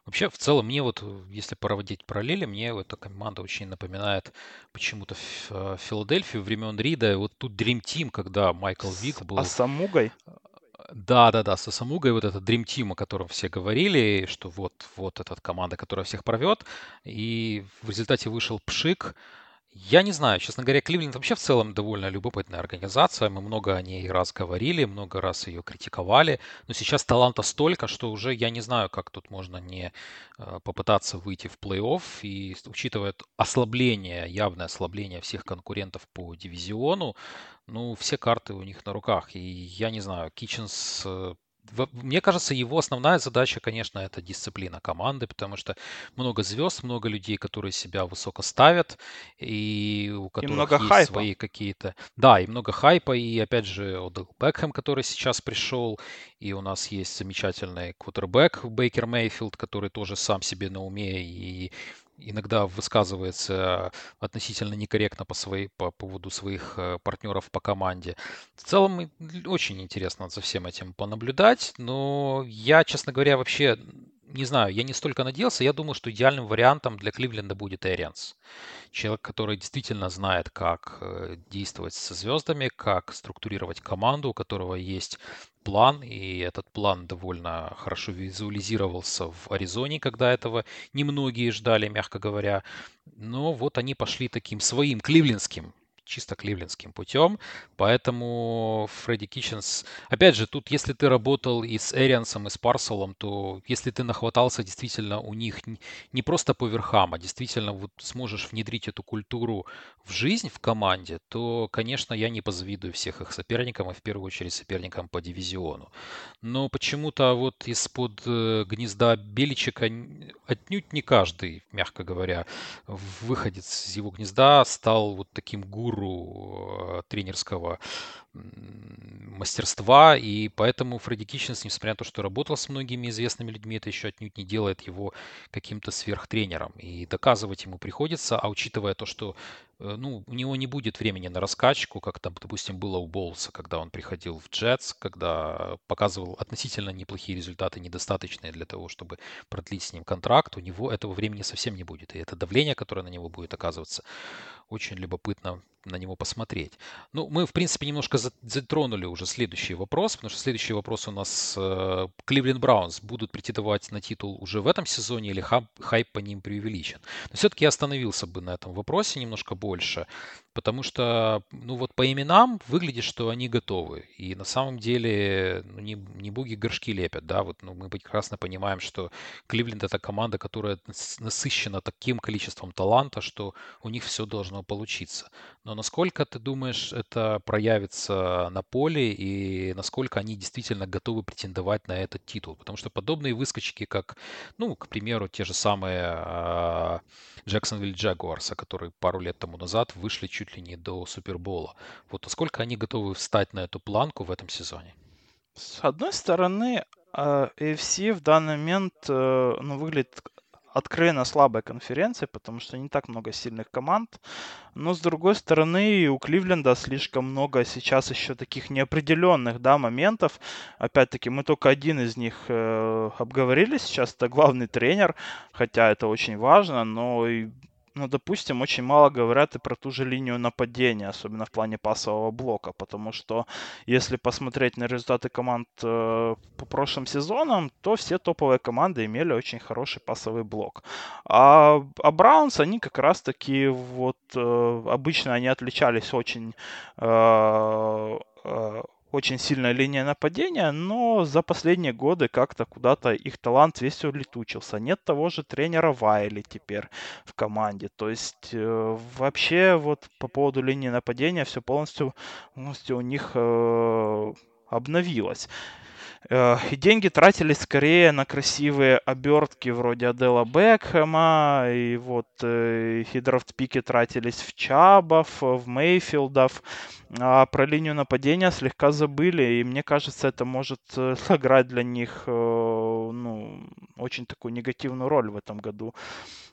Вообще, в целом, мне вот, э, если проводить параллели, мне эта команда очень напоминает почему-то э, Филадельфию времен Рида. Вот тут Dream Team, когда Майкл Вик был... А с Самугой? Да, да, да, со Самугой вот этот Dream Team, о котором все говорили, что вот, вот эта команда, которая всех порвет. И в результате вышел Пшик, я не знаю, честно говоря, Кливленд вообще в целом довольно любопытная организация. Мы много о ней раз говорили, много раз ее критиковали. Но сейчас таланта столько, что уже я не знаю, как тут можно не э, попытаться выйти в плей-офф. И учитывая ослабление, явное ослабление всех конкурентов по дивизиону, ну, все карты у них на руках. И я не знаю, Китченс э, мне кажется, его основная задача, конечно, это дисциплина команды, потому что много звезд, много людей, которые себя высоко ставят, и у которых и много есть хайпа. свои какие-то... Да, и много хайпа, и опять же Одел Бекхэм, который сейчас пришел, и у нас есть замечательный квотербек Бейкер Мейфилд, который тоже сам себе на уме, и иногда высказывается относительно некорректно по, своей, по поводу своих э, партнеров по команде. В целом очень интересно за всем этим понаблюдать, но я, честно говоря, вообще не знаю, я не столько надеялся, я думал, что идеальным вариантом для Кливленда будет Эрианс. Человек, который действительно знает, как э, действовать со звездами, как структурировать команду, у которого есть план, и этот план довольно хорошо визуализировался в Аризоне, когда этого немногие ждали, мягко говоря. Но вот они пошли таким своим кливлендским чисто кливлендским путем. Поэтому Фредди Китченс... Опять же, тут если ты работал и с Эриансом, и с Парселом, то если ты нахватался действительно у них не просто по верхам, а действительно вот сможешь внедрить эту культуру в жизнь в команде, то, конечно, я не позавидую всех их соперникам, и в первую очередь соперникам по дивизиону. Но почему-то вот из-под э, гнезда Беличика отнюдь не каждый, мягко говоря, выходец из его гнезда стал вот таким гуру э, тренерского мастерства, и поэтому Фредди Китченс, несмотря на то, что работал с многими известными людьми, это еще отнюдь не делает его каким-то сверхтренером. И доказывать ему приходится, а учитывая то, что ну, у него не будет времени на раскачку, как там, допустим, было у Болса, когда он приходил в Джетс, когда показывал относительно неплохие результаты, недостаточные для того, чтобы продлить с ним контракт, у него этого времени совсем не будет. И это давление, которое на него будет оказываться, очень любопытно на него посмотреть. Ну, мы, в принципе, немножко затронули уже следующий вопрос, потому что следующий вопрос у нас э, Кливленд Браунс будут претендовать на титул уже в этом сезоне или хайп по ним преувеличен. Но все-таки я остановился бы на этом вопросе немножко больше, больше потому что, ну вот по именам выглядит, что они готовы. И на самом деле ну, не, не боги горшки лепят, да, вот ну, мы прекрасно понимаем, что Кливленд это команда, которая насыщена таким количеством таланта, что у них все должно получиться. Но насколько ты думаешь, это проявится на поле и насколько они действительно готовы претендовать на этот титул? Потому что подобные выскочки, как, ну, к примеру, те же самые Джексонвилл Джагуарса, которые пару лет тому назад вышли чуть ли не до Супербола. Вот насколько они готовы встать на эту планку в этом сезоне? С одной стороны, AFC в данный момент э, ну, выглядит откровенно слабая конференция, потому что не так много сильных команд. Но с другой стороны, у Кливленда слишком много сейчас еще таких неопределенных да, моментов. Опять-таки, мы только один из них э, обговорили сейчас. Это главный тренер, хотя это очень важно, но и ну, допустим, очень мало говорят и про ту же линию нападения, особенно в плане пасового блока, потому что если посмотреть на результаты команд э, по прошлым сезонам, то все топовые команды имели очень хороший пасовый блок. А, а Браунс, они как раз-таки вот э, обычно они отличались очень э, э очень сильная линия нападения, но за последние годы как-то куда-то их талант весь улетучился. Нет того же тренера Вайли теперь в команде. То есть э, вообще вот по поводу линии нападения все полностью, полностью у них э, обновилось. Э, и деньги тратились скорее на красивые обертки вроде Адела Бекхэма, и вот э, и драфт-пики тратились в Чабов, в Мейфилдов, а про линию нападения слегка забыли, и мне кажется, это может э, сыграть для них ну, очень такую негативную роль в этом году.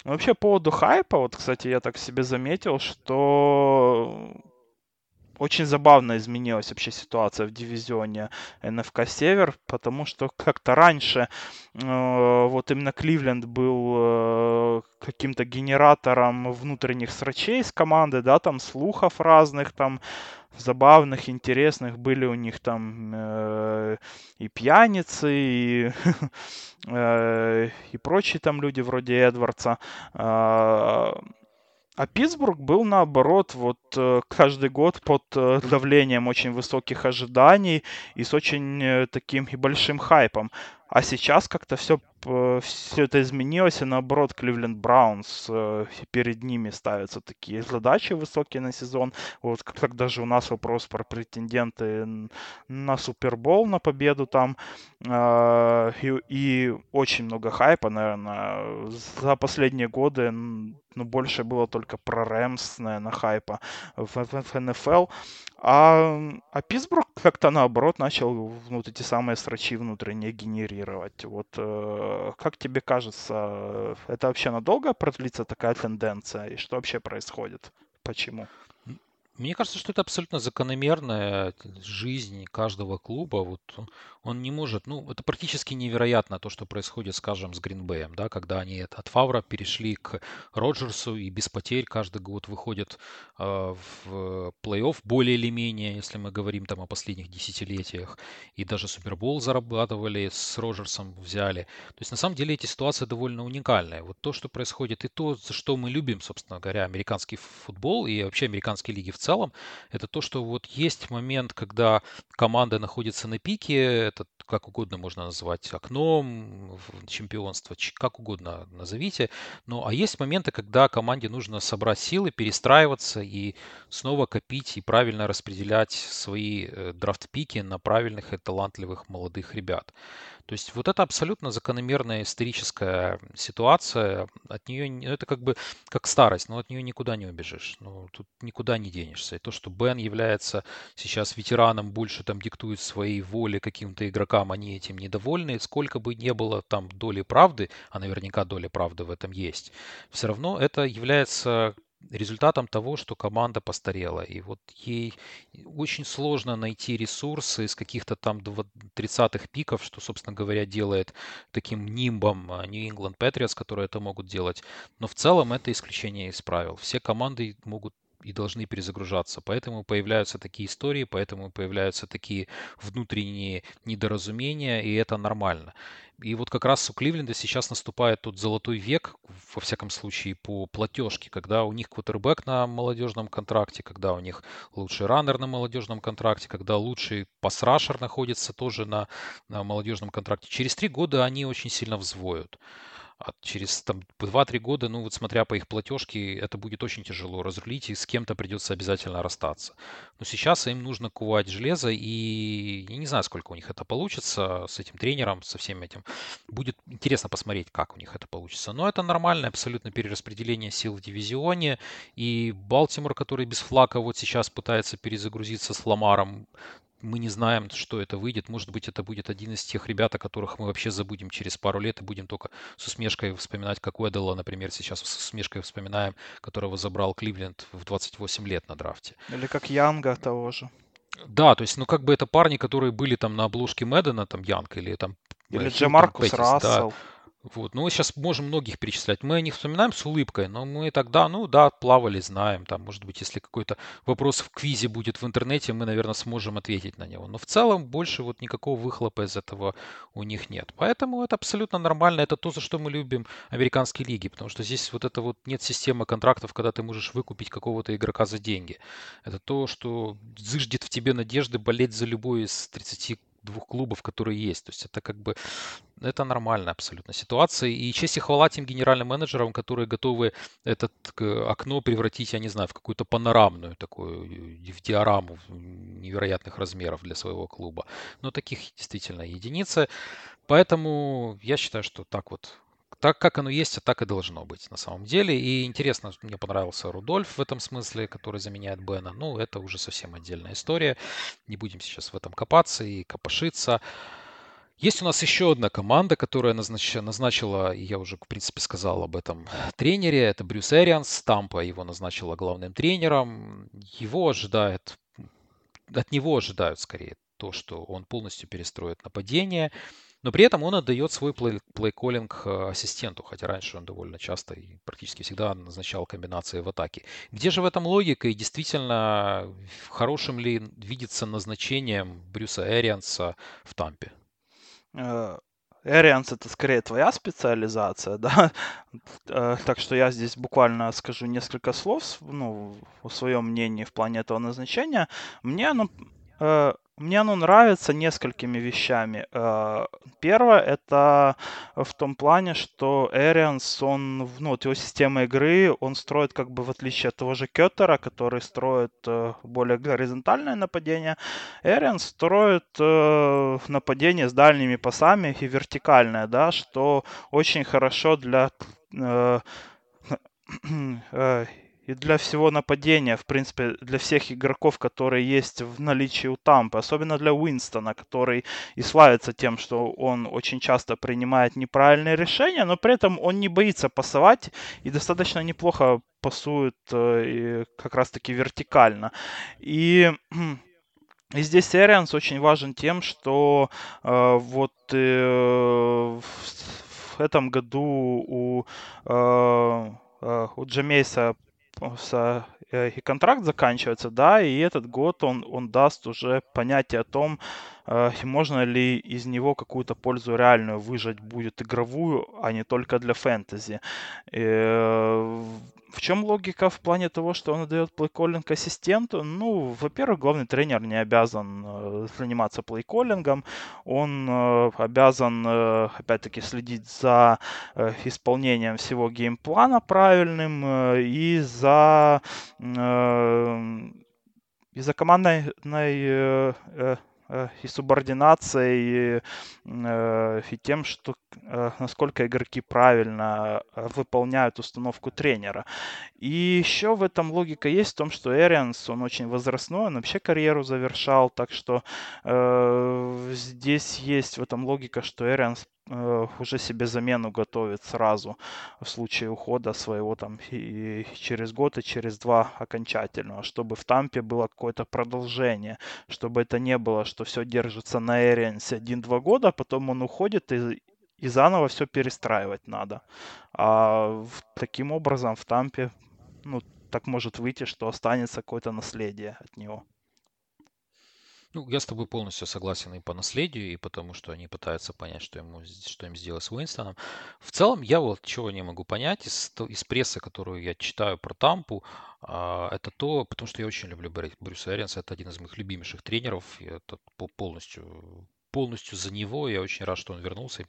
вообще, по поводу хайпа, вот, кстати, я так себе заметил, что очень забавно изменилась вообще ситуация в дивизионе НФК Север, потому что как-то раньше э, вот именно Кливленд был э, каким-то генератором внутренних срачей с команды, да, там слухов разных, там забавных, интересных, были у них там э, и пьяницы, и, э, и прочие там люди вроде Эдвардса. Э, а Питтсбург был наоборот вот э, каждый год под э, давлением очень высоких ожиданий и с очень э, таким и большим хайпом. А сейчас как-то все, все это изменилось, и наоборот, Кливленд Браунс, перед ними ставятся такие задачи высокие на сезон. Вот как даже у нас вопрос про претенденты на Супербол, на победу там. И, и очень много хайпа, наверное, за последние годы ну, больше было только про Рэмс, наверное, хайпа в, в, в НФЛ. А, а Питтсбург как-то наоборот начал вот эти самые срачи внутренние генерировать. Вот э, как тебе кажется, это вообще надолго продлится такая тенденция? И что вообще происходит? Почему? Мне кажется, что это абсолютно закономерная жизнь каждого клуба. Вот он не может, ну, это практически невероятно то, что происходит, скажем, с Гринбеем, да, когда они от Фавра перешли к Роджерсу и без потерь каждый год выходят э, в плей-офф более или менее, если мы говорим там о последних десятилетиях, и даже Супербол зарабатывали, с Роджерсом взяли. То есть на самом деле эти ситуации довольно уникальные. Вот то, что происходит, и то, за что мы любим, собственно говоря, американский футбол и вообще американские лиги в целом, это то, что вот есть момент, когда команда находится на пике, это как угодно можно назвать окном чемпионства, как угодно назовите. Ну, а есть моменты, когда команде нужно собрать силы, перестраиваться и снова копить и правильно распределять свои э, драфт-пики на правильных и талантливых молодых ребят. То есть вот это абсолютно закономерная историческая ситуация. От нее, ну, это как бы как старость, но от нее никуда не убежишь. Ну, тут никуда не денешься. И то, что Бен является сейчас ветераном, больше там диктует своей воли каким-то игрокам, они этим недовольны. Сколько бы не было там доли правды, а наверняка доля правды в этом есть, все равно это является результатом того, что команда постарела. И вот ей очень сложно найти ресурсы из каких-то там 30-х пиков, что, собственно говоря, делает таким нимбом а, New England Patriots, которые это могут делать. Но в целом это исключение из правил. Все команды могут и должны перезагружаться. Поэтому появляются такие истории, поэтому появляются такие внутренние недоразумения, и это нормально. И вот как раз у Кливленда сейчас наступает тот золотой век, во всяком случае, по платежке, когда у них квотербек на молодежном контракте, когда у них лучший раннер на молодежном контракте, когда лучший пасрашер находится тоже на, на молодежном контракте. Через три года они очень сильно взвоют а через там 2-3 года, ну вот смотря по их платежке, это будет очень тяжело разрулить, и с кем-то придется обязательно расстаться. Но сейчас им нужно кувать железо, и я не знаю, сколько у них это получится с этим тренером, со всем этим. Будет интересно посмотреть, как у них это получится. Но это нормальное абсолютно перераспределение сил в дивизионе, и Балтимор, который без флака вот сейчас пытается перезагрузиться с Ламаром, мы не знаем, что это выйдет. Может быть, это будет один из тех ребят, о которых мы вообще забудем через пару лет и будем только с усмешкой вспоминать, как Уэддала, например, сейчас с усмешкой вспоминаем, которого забрал Кливленд в 28 лет на драфте. Или как Янга того же. Да, то есть, ну, как бы это парни, которые были там на обложке Мэддена, там, Янг, или там... Или Джамаркус Рассел. Да. Вот. Ну, мы сейчас можем многих перечислять. Мы о них вспоминаем с улыбкой, но мы тогда, ну да, плавали, знаем. Там, может быть, если какой-то вопрос в квизе будет в интернете, мы, наверное, сможем ответить на него. Но в целом больше вот никакого выхлопа из этого у них нет. Поэтому это абсолютно нормально. Это то, за что мы любим американские лиги. Потому что здесь вот это вот нет системы контрактов, когда ты можешь выкупить какого-то игрока за деньги. Это то, что зыждет в тебе надежды болеть за любой из 30 двух клубов, которые есть. То есть это как бы это нормальная абсолютно ситуация. И честь и хвала тем генеральным менеджерам, которые готовы это окно превратить, я не знаю, в какую-то панорамную такую, в диораму невероятных размеров для своего клуба. Но таких действительно единицы. Поэтому я считаю, что так вот так, как оно есть, а так и должно быть на самом деле. И интересно, мне понравился Рудольф в этом смысле, который заменяет Бена. Ну, это уже совсем отдельная история. Не будем сейчас в этом копаться и копошиться. Есть у нас еще одна команда, которая назнач... назначила, я уже, в принципе, сказал об этом тренере, это Брюс Эрианс, Тампа его назначила главным тренером. Его ожидает, от него ожидают скорее то, что он полностью перестроит нападение, но при этом он отдает свой плей- плейколлинг э, ассистенту, хотя раньше он довольно часто и практически всегда назначал комбинации в атаке. Где же в этом логика и действительно хорошим ли видится назначением Брюса Эрианса в Тампе? Э, Эрианс это скорее твоя специализация, да? Э, так что я здесь буквально скажу несколько слов, ну, о своем мнении в плане этого назначения. Мне оно мне оно нравится несколькими вещами. Э, первое, это в том плане, что Эрианс, он, ну, вот его система игры, он строит как бы в отличие от того же Кеттера, который строит э, более горизонтальное нападение, Эрианс строит э, нападение с дальними пасами и вертикальное, да, что очень хорошо для и для всего нападения, в принципе, для всех игроков, которые есть в наличии у Тампы, особенно для Уинстона, который и славится тем, что он очень часто принимает неправильные решения, но при этом он не боится пасовать и достаточно неплохо пасует э, как раз-таки вертикально. И и здесь Эрианс очень важен тем, что э, вот э, в этом году у, э, э у Джамейса Э, и контракт заканчивается, да, и этот год он, он даст уже понятие о том, можно ли из него какую-то пользу реальную выжать будет игровую, а не только для фэнтези. Э, в чем логика в плане того, что он дает плейколлинг ассистенту? Ну, во-первых, главный тренер не обязан э, заниматься плейколлингом. Он э, обязан, э, опять-таки, следить за э, исполнением всего геймплана правильным э, и за, э, и за командной э, э, Э, и субординацией, э, и тем, что э, насколько игроки правильно выполняют установку тренера. И еще в этом логика есть в том, что Эрианс, он очень возрастной, он вообще карьеру завершал, так что э, здесь есть в этом логика, что Эрианс Э, уже себе замену готовит сразу в случае ухода своего там и через год и через два окончательного, чтобы в Тампе было какое-то продолжение, чтобы это не было, что все держится на Эриансе один-два года, а потом он уходит и, и заново все перестраивать надо. А таким образом в Тампе ну, так может выйти, что останется какое-то наследие от него. Ну, я с тобой полностью согласен и по наследию, и потому что они пытаются понять, что, ему, что им сделать с Уинстоном. В целом, я вот чего не могу понять из, из прессы, которую я читаю про Тампу, а, это то, потому что я очень люблю Брюса Эринса, это один из моих любимейших тренеров, я это полностью полностью за него. Я очень рад, что он вернулся и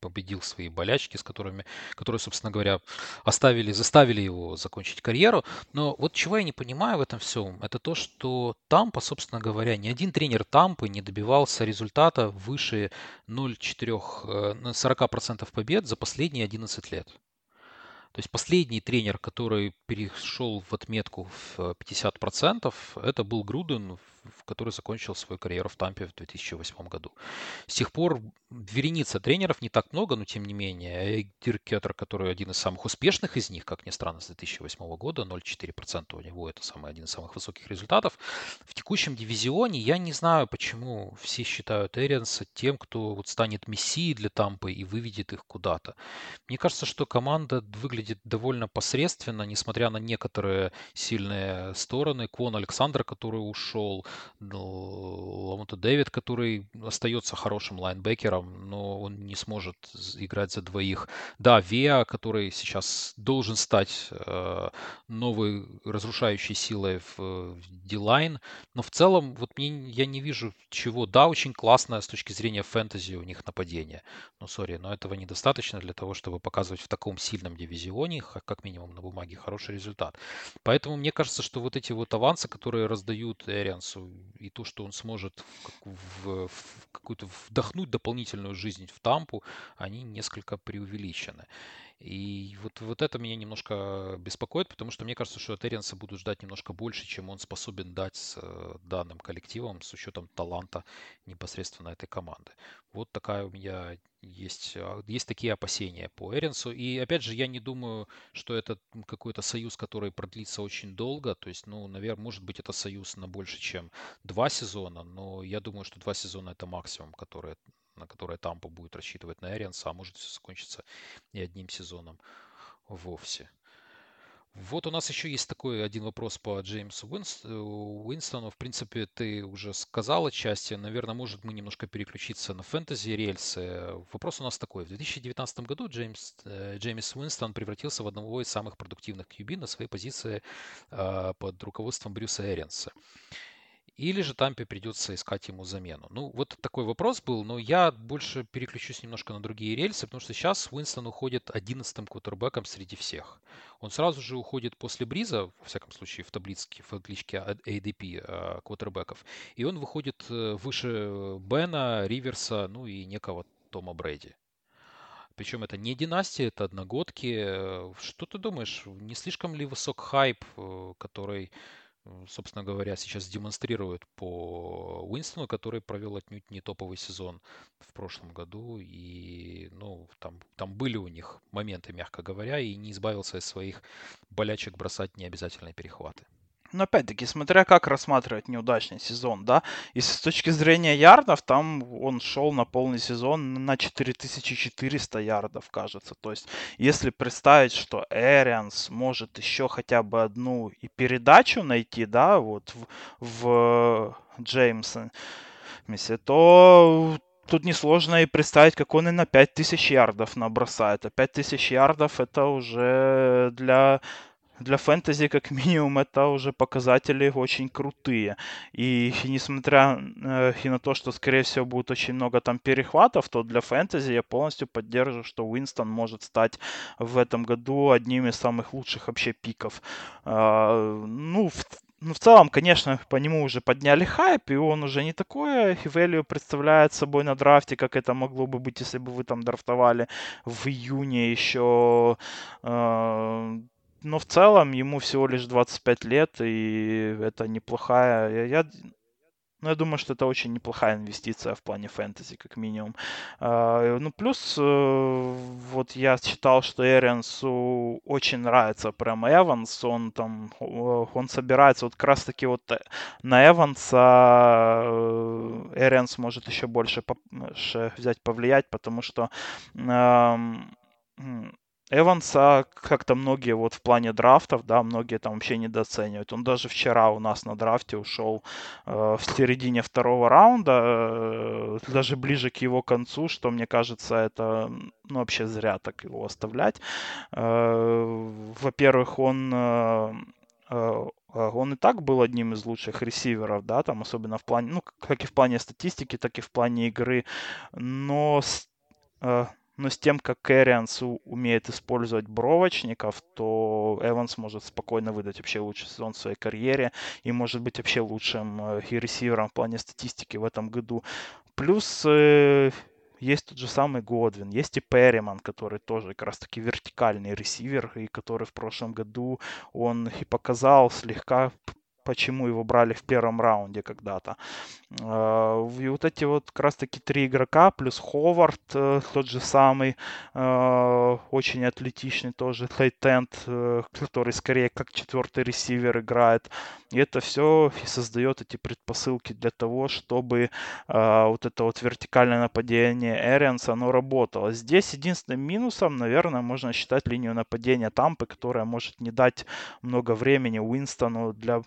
победил свои болячки, с которыми, которые, собственно говоря, оставили, заставили его закончить карьеру. Но вот чего я не понимаю в этом всем, это то, что Тампа, собственно говоря, ни один тренер Тампы не добивался результата выше 0,4, 40% э, побед за последние 11 лет. То есть последний тренер, который перешел в отметку в 50%, это был Груден который закончил свою карьеру в Тампе в 2008 году. С тех пор вереница тренеров не так много, но тем не менее. Дирк Кеттер, который один из самых успешных из них, как ни странно, с 2008 года, 0,4% у него, это самый один из самых высоких результатов. В текущем дивизионе я не знаю, почему все считают Эрианса тем, кто вот станет мессией для Тампы и выведет их куда-то. Мне кажется, что команда выглядит довольно посредственно, несмотря на некоторые сильные стороны. Квон Александр, который ушел, Ламонта Дэвид, который остается хорошим лайнбекером, но он не сможет играть за двоих. Да, Виа, который сейчас должен стать э, новой разрушающей силой в, в D-Line, но в целом вот мне, я не вижу чего. Да, очень классное с точки зрения фэнтези у них нападение. Ну, сори, но этого недостаточно для того, чтобы показывать в таком сильном дивизионе, как минимум на бумаге, хороший результат. Поэтому мне кажется, что вот эти вот авансы, которые раздают Эриансу и то, что он сможет в, в какую-то вдохнуть дополнительную жизнь в Тампу, они несколько преувеличены. И вот, вот это меня немножко беспокоит, потому что мне кажется, что от Эренса будут ждать немножко больше, чем он способен дать с э, данным коллективом, с учетом таланта непосредственно этой команды. Вот такая у меня есть, а, есть такие опасения по Эренсу. И опять же, я не думаю, что это какой-то союз, который продлится очень долго. То есть, ну, наверное, может быть, это союз на больше, чем два сезона, но я думаю, что два сезона это максимум, который на которое Тампа будет рассчитывать на Эрианса, а может все закончиться и одним сезоном вовсе. Вот у нас еще есть такой один вопрос по Джеймсу Уинстону. В принципе, ты уже сказал отчасти. Наверное, может мы немножко переключиться на фэнтези рельсы. Вопрос у нас такой. В 2019 году Джеймс, э, Джеймс Уинстон превратился в одного из самых продуктивных QB на своей позиции э, под руководством Брюса Эренса. Или же Тампе придется искать ему замену. Ну, вот такой вопрос был, но я больше переключусь немножко на другие рельсы, потому что сейчас Уинстон уходит 11-м квотербеком среди всех. Он сразу же уходит после Бриза, во всяком случае, в табличке, в табличке ADP э, квотербеков, и он выходит э, выше Бена, Риверса, ну и некого Тома Брэди. Причем это не династия, это одногодки. Что ты думаешь, не слишком ли высок хайп, э, который собственно говоря, сейчас демонстрирует по Уинстону, который провел отнюдь не топовый сезон в прошлом году. И, ну, там, там были у них моменты, мягко говоря, и не избавился от своих болячек бросать необязательные перехваты. Но опять-таки, смотря как рассматривать неудачный сезон, да, если с точки зрения ярдов, там он шел на полный сезон на 4400 ярдов, кажется. То есть, если представить, что Эрианс может еще хотя бы одну и передачу найти, да, вот в, в Джеймса, Мисси, то тут несложно и представить, как он и на 5000 ярдов набросает. А 5000 ярдов это уже для для фэнтези, как минимум, это уже показатели очень крутые. И, несмотря э, и на то, что, скорее всего, будет очень много там перехватов, то для фэнтези я полностью поддерживаю, что Уинстон может стать в этом году одним из самых лучших вообще пиков. Э, ну, в, ну, в целом, конечно, по нему уже подняли хайп, и он уже не такое value представляет собой на драфте, как это могло бы быть, если бы вы там драфтовали в июне еще. Э, но в целом ему всего лишь 25 лет, и это неплохая. Я, ну, я думаю, что это очень неплохая инвестиция в плане фэнтези, как минимум. Uh, ну, плюс, uh, вот я читал, что Эриансу очень нравится прям Эванс, он там, он собирается вот как раз таки вот на Эванса Эрианс может еще больше взять, повлиять, потому что uh, Эванса как-то многие вот в плане драфтов, да, многие там вообще недооценивают. Он даже вчера у нас на драфте ушел э, в середине второго раунда, э, даже ближе к его концу, что мне кажется, это ну, вообще зря так его оставлять. Э, во-первых, он э, э он и так был одним из лучших ресиверов, да, там особенно в плане, ну, как и в плане статистики, так и в плане игры, но э, но с тем, как Кэрианс умеет использовать бровочников, то Эванс может спокойно выдать вообще лучший сезон в своей карьере и может быть вообще лучшим э, ресивером в плане статистики в этом году. Плюс э, есть тот же самый Годвин, есть и Перриман, который тоже как раз таки вертикальный ресивер, и который в прошлом году он и показал слегка почему его брали в первом раунде когда-то. А, и вот эти вот как раз-таки три игрока, плюс Ховард, э, тот же самый, э, очень атлетичный тоже, Лейтент, э, который скорее как четвертый ресивер играет. И это все и создает эти предпосылки для того, чтобы вот это вот вертикальное нападение Эрианса, оно работало. Здесь единственным минусом, наверное, можно считать линию нападения Тампы, которая может не дать много времени Уинстону для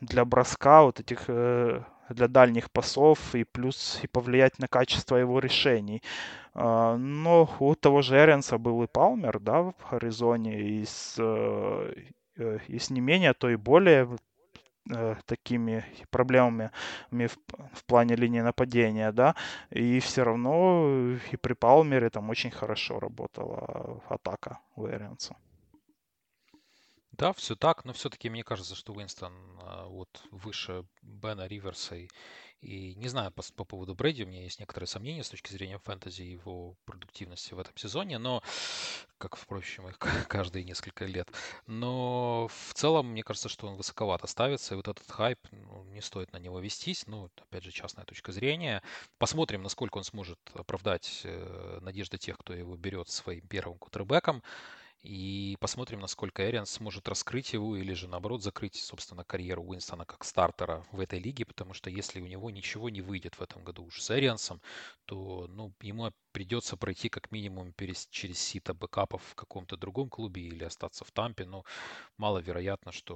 для броска вот этих э, для дальних пасов и плюс и повлиять на качество его решений. А, но у того же Эренса был и Палмер, да, в Аризоне, и с, э, э, и с не менее, а то и более такими проблемами в, в плане линии нападения, да, и все равно и при Палмере там очень хорошо работала атака у Эренса. Да, все так, но все-таки мне кажется, что Уинстон а, вот выше Бена Риверса и, и не знаю по, по поводу Брэди, у меня есть некоторые сомнения с точки зрения фэнтези и его продуктивности в этом сезоне, но, как, впрочем, и каждые несколько лет. Но в целом, мне кажется, что он высоковато ставится, и вот этот хайп, ну, не стоит на него вестись, ну, опять же, частная точка зрения. Посмотрим, насколько он сможет оправдать э, надежды тех, кто его берет своим первым кутербеком. И посмотрим, насколько Эрианс сможет раскрыть его или же, наоборот, закрыть, собственно, карьеру Уинстона как стартера в этой лиге, потому что если у него ничего не выйдет в этом году уже с Эриансом, то ну, ему придется пройти как минимум через сито бэкапов в каком-то другом клубе или остаться в Тампе, но маловероятно, что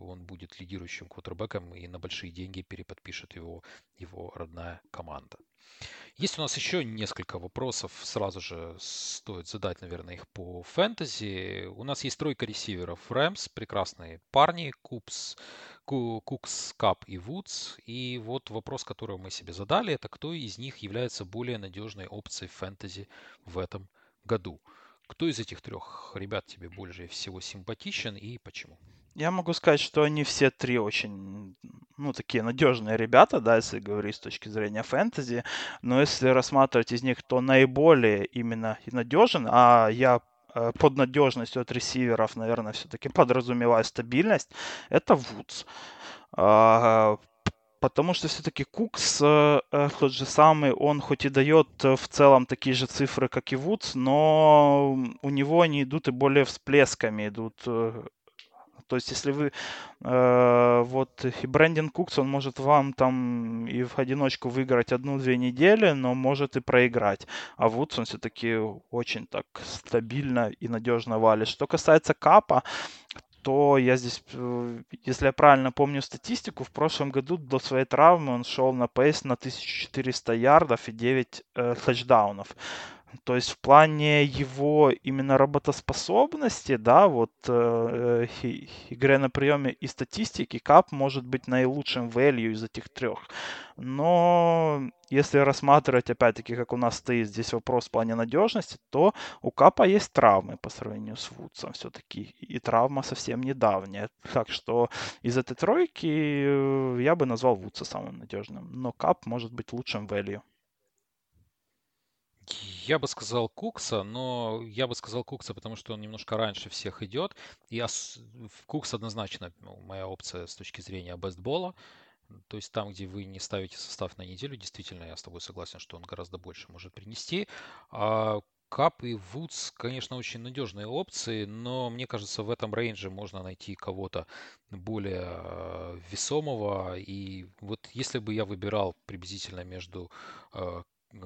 он будет лидирующим квотербеком и на большие деньги переподпишет его, его родная команда. Есть у нас еще несколько вопросов, сразу же стоит задать, наверное, их по фэнтези. У нас есть тройка ресиверов. Рэмс, прекрасные парни, Купс, Кукс, Кап и Вудс. И вот вопрос, который мы себе задали, это кто из них является более надежной опцией фэнтези в этом году. Кто из этих трех ребят тебе больше всего симпатичен и почему? Я могу сказать, что они все три очень, ну, такие надежные ребята, да, если говорить с точки зрения фэнтези. Но если рассматривать из них, то наиболее именно надежен, а я э, под надежностью от ресиверов, наверное, все-таки подразумеваю стабильность, это Вудс. А, потому что все-таки Кукс, э, э, тот же самый, он хоть и дает в целом такие же цифры, как и Вудс, но у него они идут и более всплесками, идут то есть, если вы э, вот и Брэндин Кукс, он может вам там и в одиночку выиграть одну-две недели, но может и проиграть. А Вудс, он все-таки очень так стабильно и надежно валит. Что касается Капа, то я здесь, э, если я правильно помню статистику, в прошлом году до своей травмы он шел на пейс на 1400 ярдов и 9 э, тачдаунов. То есть в плане его именно работоспособности, да, вот э, игры на приеме и статистики, Кап может быть наилучшим value из этих трех. Но если рассматривать, опять-таки, как у нас стоит здесь вопрос в плане надежности, то у Капа есть травмы по сравнению с Вудсом все-таки. И травма совсем недавняя. Так что из этой тройки э, я бы назвал Вудса самым надежным. Но Кап может быть лучшим value. Я бы сказал Кукса, но я бы сказал Кукса, потому что он немножко раньше всех идет. И. Кукс однозначно ну, моя опция с точки зрения бестбола. То есть там, где вы не ставите состав на неделю, действительно, я с тобой согласен, что он гораздо больше может принести. А Кап и Вудс, конечно, очень надежные опции, но мне кажется, в этом рейнже можно найти кого-то более э, весомого. И вот если бы я выбирал приблизительно между э,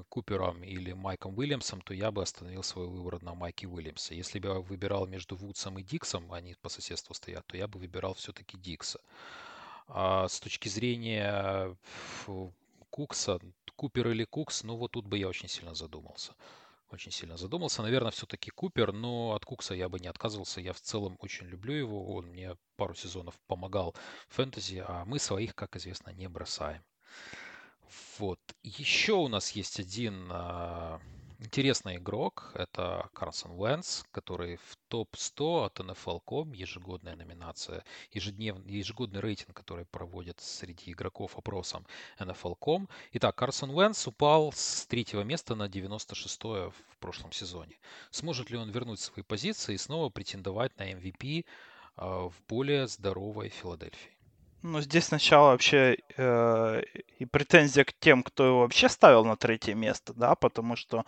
Купером или Майком Уильямсом, то я бы остановил свой выбор на Майке Уильямсе. Если бы я выбирал между Вудсом и Диксом, они по соседству стоят, то я бы выбирал все-таки Дикса. А с точки зрения Кукса, Купер или Кукс, ну вот тут бы я очень сильно задумался. Очень сильно задумался. Наверное, все-таки Купер, но от Кукса я бы не отказывался. Я в целом очень люблю его. Он мне пару сезонов помогал в фэнтези, а мы своих, как известно, не бросаем. Вот. Еще у нас есть один а, интересный игрок. Это Карсон Уэнс, который в топ-100 от NFL.com, ежегодная номинация, ежедневный, ежегодный рейтинг, который проводят среди игроков опросом NFL.com. Итак, Карсон Уэнс упал с третьего места на 96 в прошлом сезоне. Сможет ли он вернуть свои позиции и снова претендовать на MVP а, в более здоровой Филадельфии? Ну, здесь сначала вообще э, и претензия к тем, кто его вообще ставил на третье место, да, потому что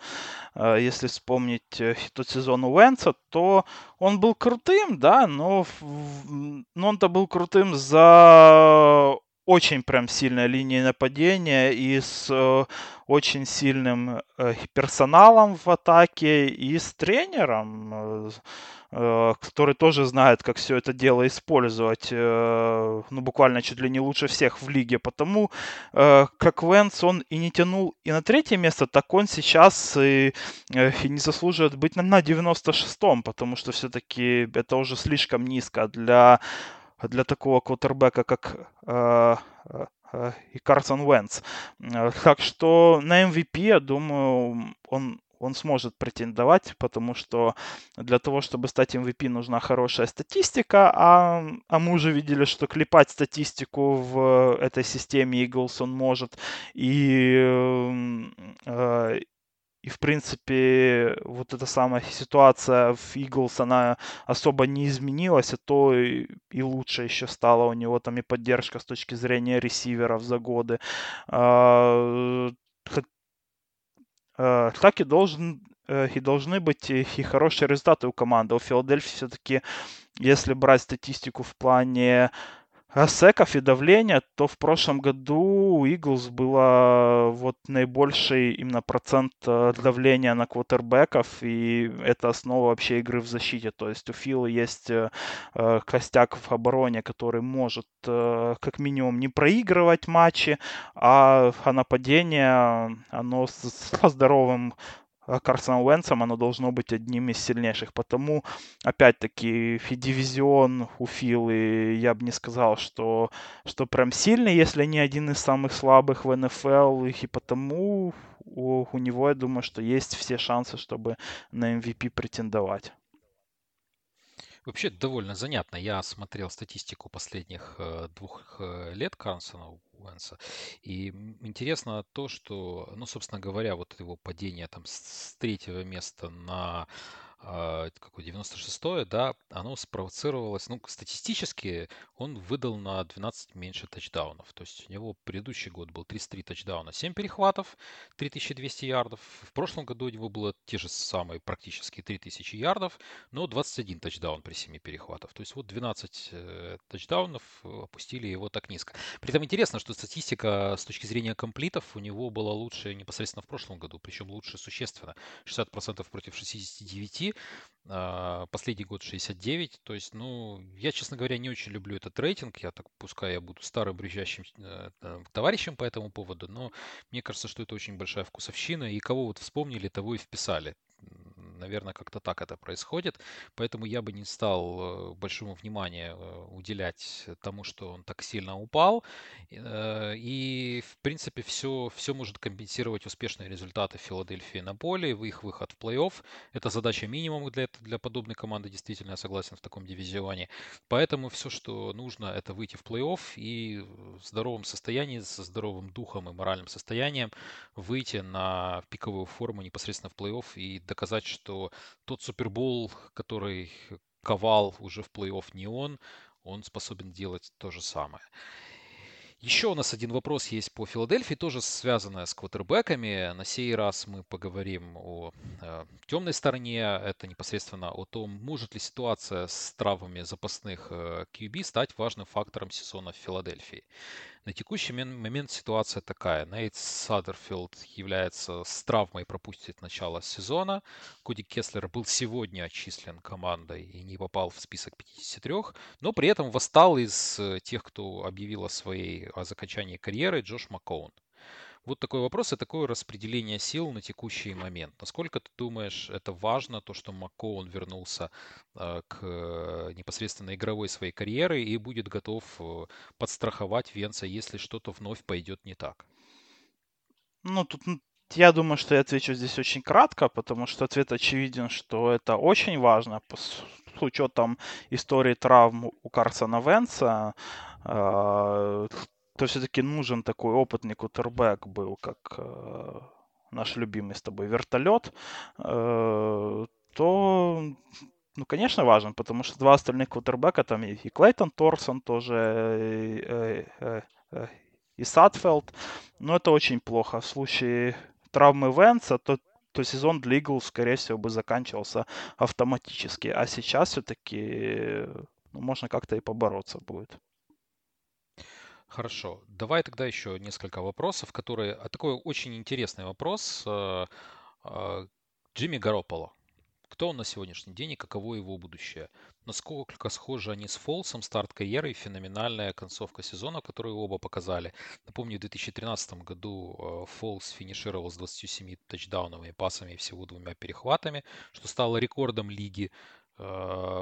э, если вспомнить э, тот сезон Уэнса, то он был крутым, да, но, но он-то был крутым за очень прям сильной линией нападения и с э, очень сильным э, персоналом в атаке и с тренером. Э, который тоже знает, как все это дело использовать, ну, буквально чуть ли не лучше всех в лиге. Потому как Венс он и не тянул и на третье место, так он сейчас и, и не заслуживает быть на, на 96-м, потому что все-таки это уже слишком низко для, для такого квотербека, как и Карсон Уэнс. Так что на MVP, я думаю, он он сможет претендовать, потому что для того, чтобы стать MVP, нужна хорошая статистика, а, а мы уже видели, что клепать статистику в этой системе Eagles он может, и, э, и в принципе, вот эта самая ситуация в Eagles, она особо не изменилась, а то и, и лучше еще стала у него там и поддержка с точки зрения ресиверов за годы. А, Э, так и должен э, и должны быть и хорошие результаты у команды. У Филадельфии все-таки, если брать статистику в плане секов и давления, то в прошлом году у Eagles было вот наибольший именно процент э, давления на квотербеков, и это основа вообще игры в защите. То есть у Фила есть э, э, костяк в обороне, который может как минимум не проигрывать матчи, а, а нападение, оно со здоровым а Карсоном Уэнсом оно должно быть одним из сильнейших. Потому, опять-таки, дивизион у Филы, я бы не сказал, что, что прям сильный, если не один из самых слабых в НФЛ. И потому у, у него, я думаю, что есть все шансы, чтобы на MVP претендовать. Вообще довольно занятно. Я смотрел статистику последних э, двух э, лет Карсона Уэнса. И интересно то, что, ну, собственно говоря, вот его падение там с третьего места на какое 96-е, да, оно спровоцировалось, ну, статистически он выдал на 12 меньше тачдаунов. То есть у него предыдущий год был 33 тачдауна, 7 перехватов, 3200 ярдов. В прошлом году у него было те же самые практически 3000 ярдов, но 21 тачдаун при 7 перехватов. То есть вот 12 э, тачдаунов опустили его так низко. При этом интересно, что статистика с точки зрения комплитов у него была лучше непосредственно в прошлом году, причем лучше существенно. 60% против 69 а, последний год 69. То есть, ну, я, честно говоря, не очень люблю этот рейтинг. Я так, пускай я буду старым брюзжащим э, товарищем по этому поводу, но мне кажется, что это очень большая вкусовщина. И кого вот вспомнили, того и вписали наверное, как-то так это происходит. Поэтому я бы не стал э, большого внимания э, уделять тому, что он так сильно упал. Э, и, в принципе, все, все может компенсировать успешные результаты Филадельфии на поле, их выход в плей-офф. Это задача минимум для, для подобной команды, действительно, я согласен, в таком дивизионе. Поэтому все, что нужно, это выйти в плей-офф и в здоровом состоянии, со здоровым духом и моральным состоянием выйти на пиковую форму непосредственно в плей-офф и доказать, что тот Супербол, который ковал уже в плей-офф не он, он способен делать то же самое. Еще у нас один вопрос есть по Филадельфии, тоже связанная с квотербеками. На сей раз мы поговорим о э, темной стороне. Это непосредственно о том, может ли ситуация с травмами запасных э, QB стать важным фактором сезона в Филадельфии. На текущий момент ситуация такая. Нейт Садерфилд является с травмой, пропустит начало сезона. Коди Кеслер был сегодня отчислен командой и не попал в список 53, но при этом восстал из э, тех, кто объявил о своей о закончании карьеры Джош Маккоун. Вот такой вопрос и такое распределение сил на текущий момент. Насколько ты думаешь, это важно, то, что Маккоун вернулся э, к э, непосредственно игровой своей карьеры и будет готов э, подстраховать Венца, если что-то вновь пойдет не так? Ну, тут я думаю, что я отвечу здесь очень кратко, потому что ответ очевиден, что это очень важно с учетом истории травм у Карсона Венца то все-таки нужен такой опытный кутербэк был, как э, наш любимый с тобой вертолет, э, то, ну, конечно, важен, потому что два остальных кутербэка, там и, и Клейтон Торсон тоже, и, э, э, э, и Сатфелд, но это очень плохо. В случае травмы Венца, то то сезон для Eagles, скорее всего, бы заканчивался автоматически. А сейчас все-таки ну, можно как-то и побороться будет. Хорошо. Давай тогда еще несколько вопросов, которые... А такой очень интересный вопрос. Э, э, Джимми Гарополо. Кто он на сегодняшний день и каково его будущее? Насколько схожи они с Фолсом, старт карьеры и феноменальная концовка сезона, которую оба показали. Напомню, в 2013 году э, Фолс финишировал с 27 тачдауновыми пасами и всего двумя перехватами, что стало рекордом лиги.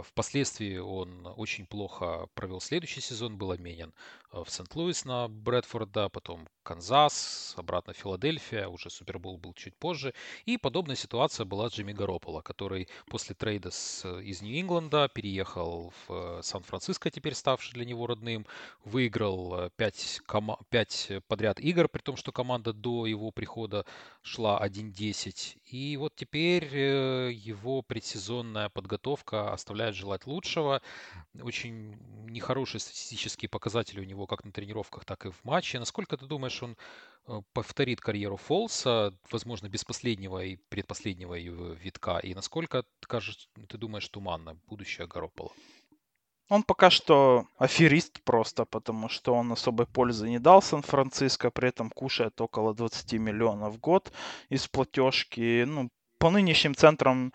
Впоследствии он очень плохо провел следующий сезон, был обменен в Сент-Луис на Брэдфорда, потом Канзас, обратно Филадельфия, уже Супербол был чуть позже. И подобная ситуация была с Джимми Гарополо, который после трейда с, из Нью-Ингланда переехал в э, Сан-Франциско, теперь ставший для него родным, выиграл 5, кома- 5 подряд игр, при том, что команда до его прихода шла 1-10. И вот теперь э, его предсезонная подготовка оставляет желать лучшего. Очень нехорошие статистические показатели у него как на тренировках, так и в матче. Насколько ты думаешь, он э, повторит карьеру Фолса, возможно, без последнего и предпоследнего его витка? И насколько, кажется, ты думаешь, туманно будущее Гаропола? Он пока что аферист просто, потому что он особой пользы не дал Сан-Франциско, при этом кушает около 20 миллионов в год из платежки. Ну, по нынешним центрам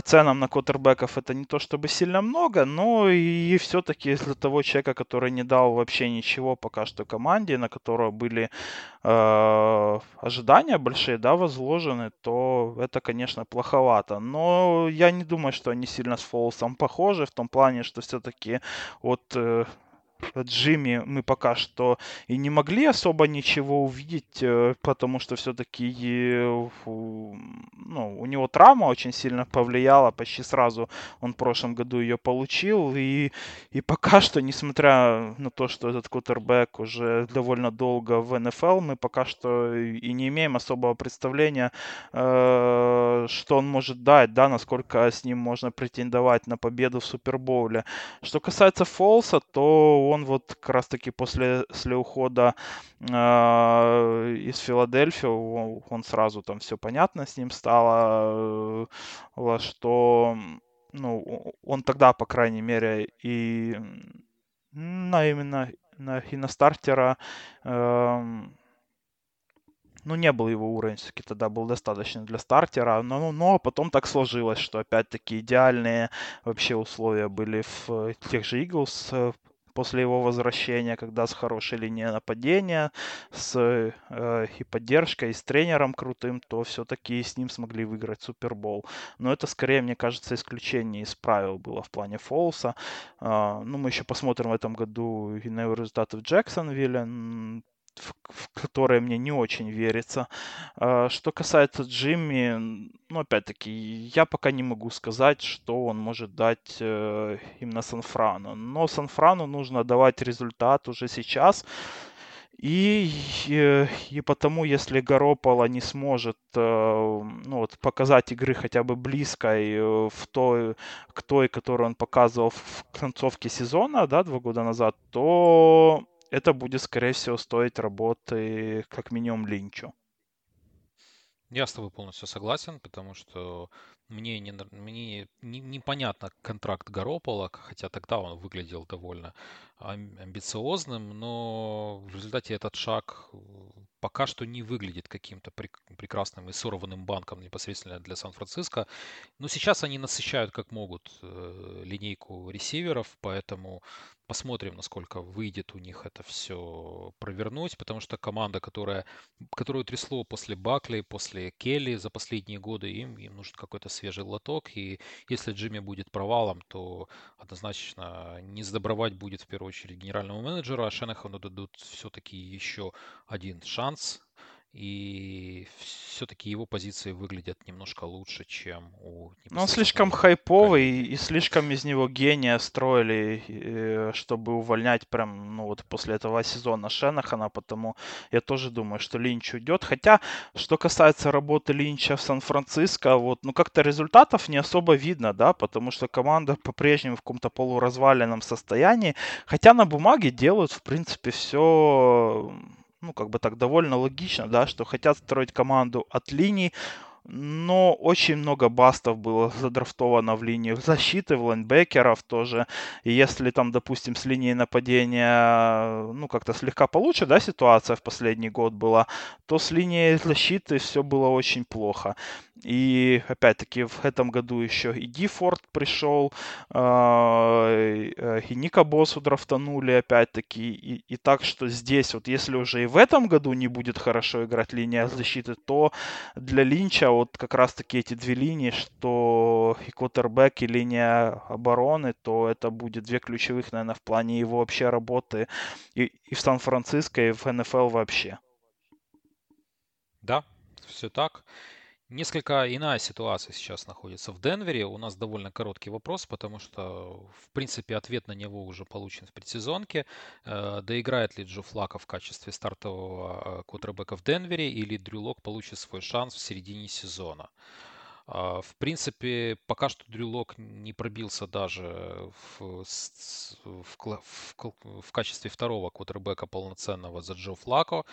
ценам на квотербеков это не то чтобы сильно много, но и все-таки для того человека, который не дал вообще ничего пока что команде, на которого были э, ожидания большие, да, возложены, то это, конечно, плоховато. Но я не думаю, что они сильно с Фолсом похожи в том плане, что все-таки вот э, Джимми мы пока что и не могли особо ничего увидеть, э, потому что все-таки ну, у него травма очень сильно повлияла, почти сразу он в прошлом году ее получил, и, и пока что, несмотря на то, что этот кутербэк уже довольно долго в НФЛ, мы пока что и не имеем особого представления, э, что он может дать, да, насколько с ним можно претендовать на победу в Супербоуле. Что касается Фолса, то он вот как раз-таки после, после ухода э, из Филадельфии, он, он сразу там все понятно с ним стало, э, что ну, он тогда, по крайней мере, и на именно на, и на стартера э, ну, не был его уровень, все-таки тогда был достаточно для стартера, но, но потом так сложилось, что опять-таки идеальные вообще условия были в тех же Eagles э, после его возвращения, когда с хорошей линией нападения, с э, и поддержкой, и с тренером крутым, то все-таки с ним смогли выиграть Супербол. Но это скорее, мне кажется, исключение из правил было в плане Фолса. Э, ну, мы еще посмотрим в этом году и на результаты в Джексонвилле в, в которые мне не очень верится. А, что касается Джимми, ну, опять-таки, я пока не могу сказать, что он может дать э, именно Сан-Франу. Но Сан-Франу нужно давать результат уже сейчас. И, и, и потому, если Garoppolo не сможет э, ну, вот, показать игры хотя бы близкой э, в той, к той, которую он показывал в концовке сезона, да, два года назад, то это будет, скорее всего, стоить работы как минимум Линчу. Я с тобой полностью согласен, потому что мне, не, мне не, непонятно контракт Гаропола, хотя тогда он выглядел довольно амбициозным, но в результате этот шаг э, пока что не выглядит каким-то прекрасным и сорванным банком непосредственно для Сан-Франциско. Но сейчас они насыщают как могут э, линейку ресиверов, поэтому Посмотрим, насколько выйдет у них это все провернуть, потому что команда, которая, которую трясло после Бакли, после Келли за последние годы, им, им нужен какой-то свежий лоток. И если Джимми будет провалом, то однозначно не сдобровать будет в первую очередь генеральному менеджеру, а Шенахану дадут все-таки еще один шанс и все-таки его позиции выглядят немножко лучше, чем у... Ну, он слишком хайповый, и слишком из него гения строили, э, чтобы увольнять прям, ну, вот после этого сезона Шенахана, потому я тоже думаю, что Линч уйдет. Хотя, что касается работы Линча в Сан-Франциско, вот, ну, как-то результатов не особо видно, да, потому что команда по-прежнему в каком-то полуразваленном состоянии, хотя на бумаге делают, в принципе, все ну, как бы так довольно логично, да, что хотят строить команду от линий, но очень много бастов было задрафтовано в линию защиты, в лайнбекеров тоже. И если там, допустим, с линии нападения, ну, как-то слегка получше, да, ситуация в последний год была, то с линией защиты все было очень плохо. И опять-таки в этом году еще и Дифорд пришел, а, э, и Ника Боссу драфтанули опять-таки. И, и так что здесь вот если уже и в этом году не будет хорошо играть линия защиты, то для Линча вот как раз-таки эти две линии, что и квотербек, и линия обороны, то это будет две ключевых, наверное, в плане его вообще работы и, и в Сан-Франциско, и в НФЛ вообще. Да, все так. Несколько иная ситуация сейчас находится в Денвере. У нас довольно короткий вопрос, потому что, в принципе, ответ на него уже получен в предсезонке. Э, доиграет ли Джо Флака в качестве стартового э, квотербека в Денвере или Дрю Лок получит свой шанс в середине сезона? А, в принципе, пока что Дрю Лок не пробился даже в, в, в, в качестве второго квотербека полноценного за Джо Флако.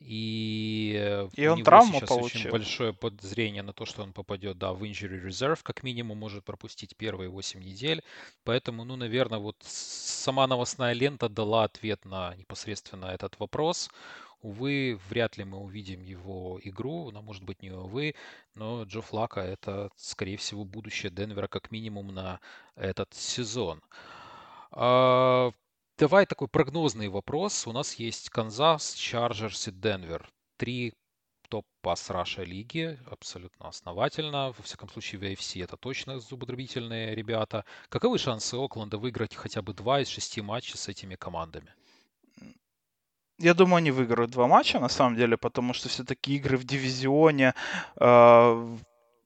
И, и он травму получил. очень большое подозрение на то, что он попадет, да, в injury reserve, как минимум может пропустить первые 8 недель. Поэтому, ну, наверное, вот сама новостная лента дала ответ на непосредственно этот вопрос. Увы, вряд ли мы увидим его игру, но, может быть, не увы, но Джо Флака это, скорее всего, будущее Денвера как минимум на этот сезон. А, Давай такой прогнозный вопрос. У нас есть Канзас, Чарджерс и Денвер. Три топ- pass rush а лиги, абсолютно основательно. Во всяком случае, в AFC это точно зубодробительные ребята. Каковы шансы Окленда выиграть хотя бы два из шести матчей с этими командами? Я думаю, они выиграют два матча, на самом деле, потому что все-таки игры в дивизионе, э,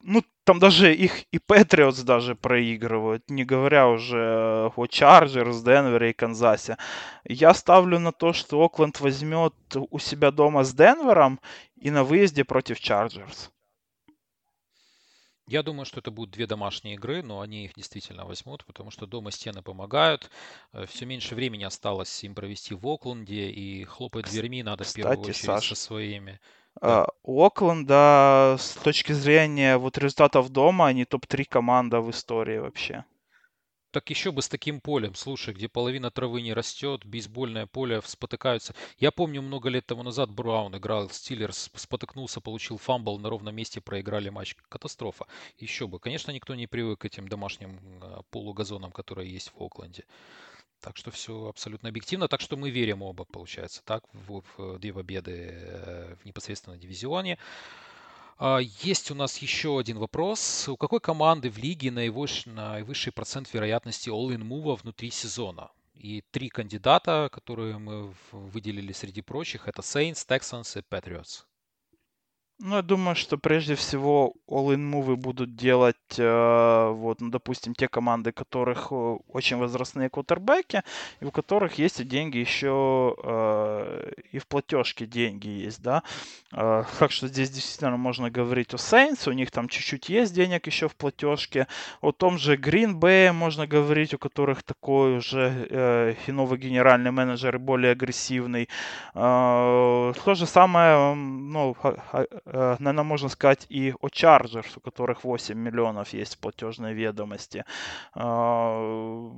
ну, там даже их и Патриотс даже проигрывают, не говоря уже о Чарджерс, Денвере и Канзасе. Я ставлю на то, что Окленд возьмет у себя дома с Денвером и на выезде против Чарджерс. Я думаю, что это будут две домашние игры, но они их действительно возьмут, потому что дома стены помогают. Э, Все меньше времени осталось им провести в Окленде, и хлопать дверьми надо Кстати, в первую очередь Саша, со своими. Да. У Окленда с точки зрения вот результатов дома, они топ-3 команда в истории вообще. Так еще бы с таким полем, слушай, где половина травы не растет, бейсбольное поле спотыкаются. Я помню, много лет тому назад Браун играл Стиллерс, спотыкнулся, получил fumble, на ровном месте проиграли матч. Катастрофа. Еще бы. Конечно, никто не привык к этим домашним а, полугазонам, которые есть в Окленде. Так что все абсолютно объективно. Так что мы верим оба, получается, так, в, в две победы э, в непосредственно дивизионе. А, есть у нас еще один вопрос. У какой команды в лиге наивысший, процент вероятности all-in мува внутри сезона? И три кандидата, которые мы выделили среди прочих, это Saints, Texans и Patriots. Ну, я думаю, что прежде всего all-in мувы будут делать, э, вот, ну, допустим, те команды, которых э, очень возрастные квотербеки, и у которых есть деньги еще э, и в платежке деньги есть, да. Э, так что здесь действительно можно говорить о Saints, у них там чуть-чуть есть денег еще в платежке. О том же Green Bay можно говорить, у которых такой уже э, и новый генеральный менеджер и более агрессивный. Э, то же самое, ну, наверное, можно сказать и о Chargers, у которых 8 миллионов есть платежной ведомости. А,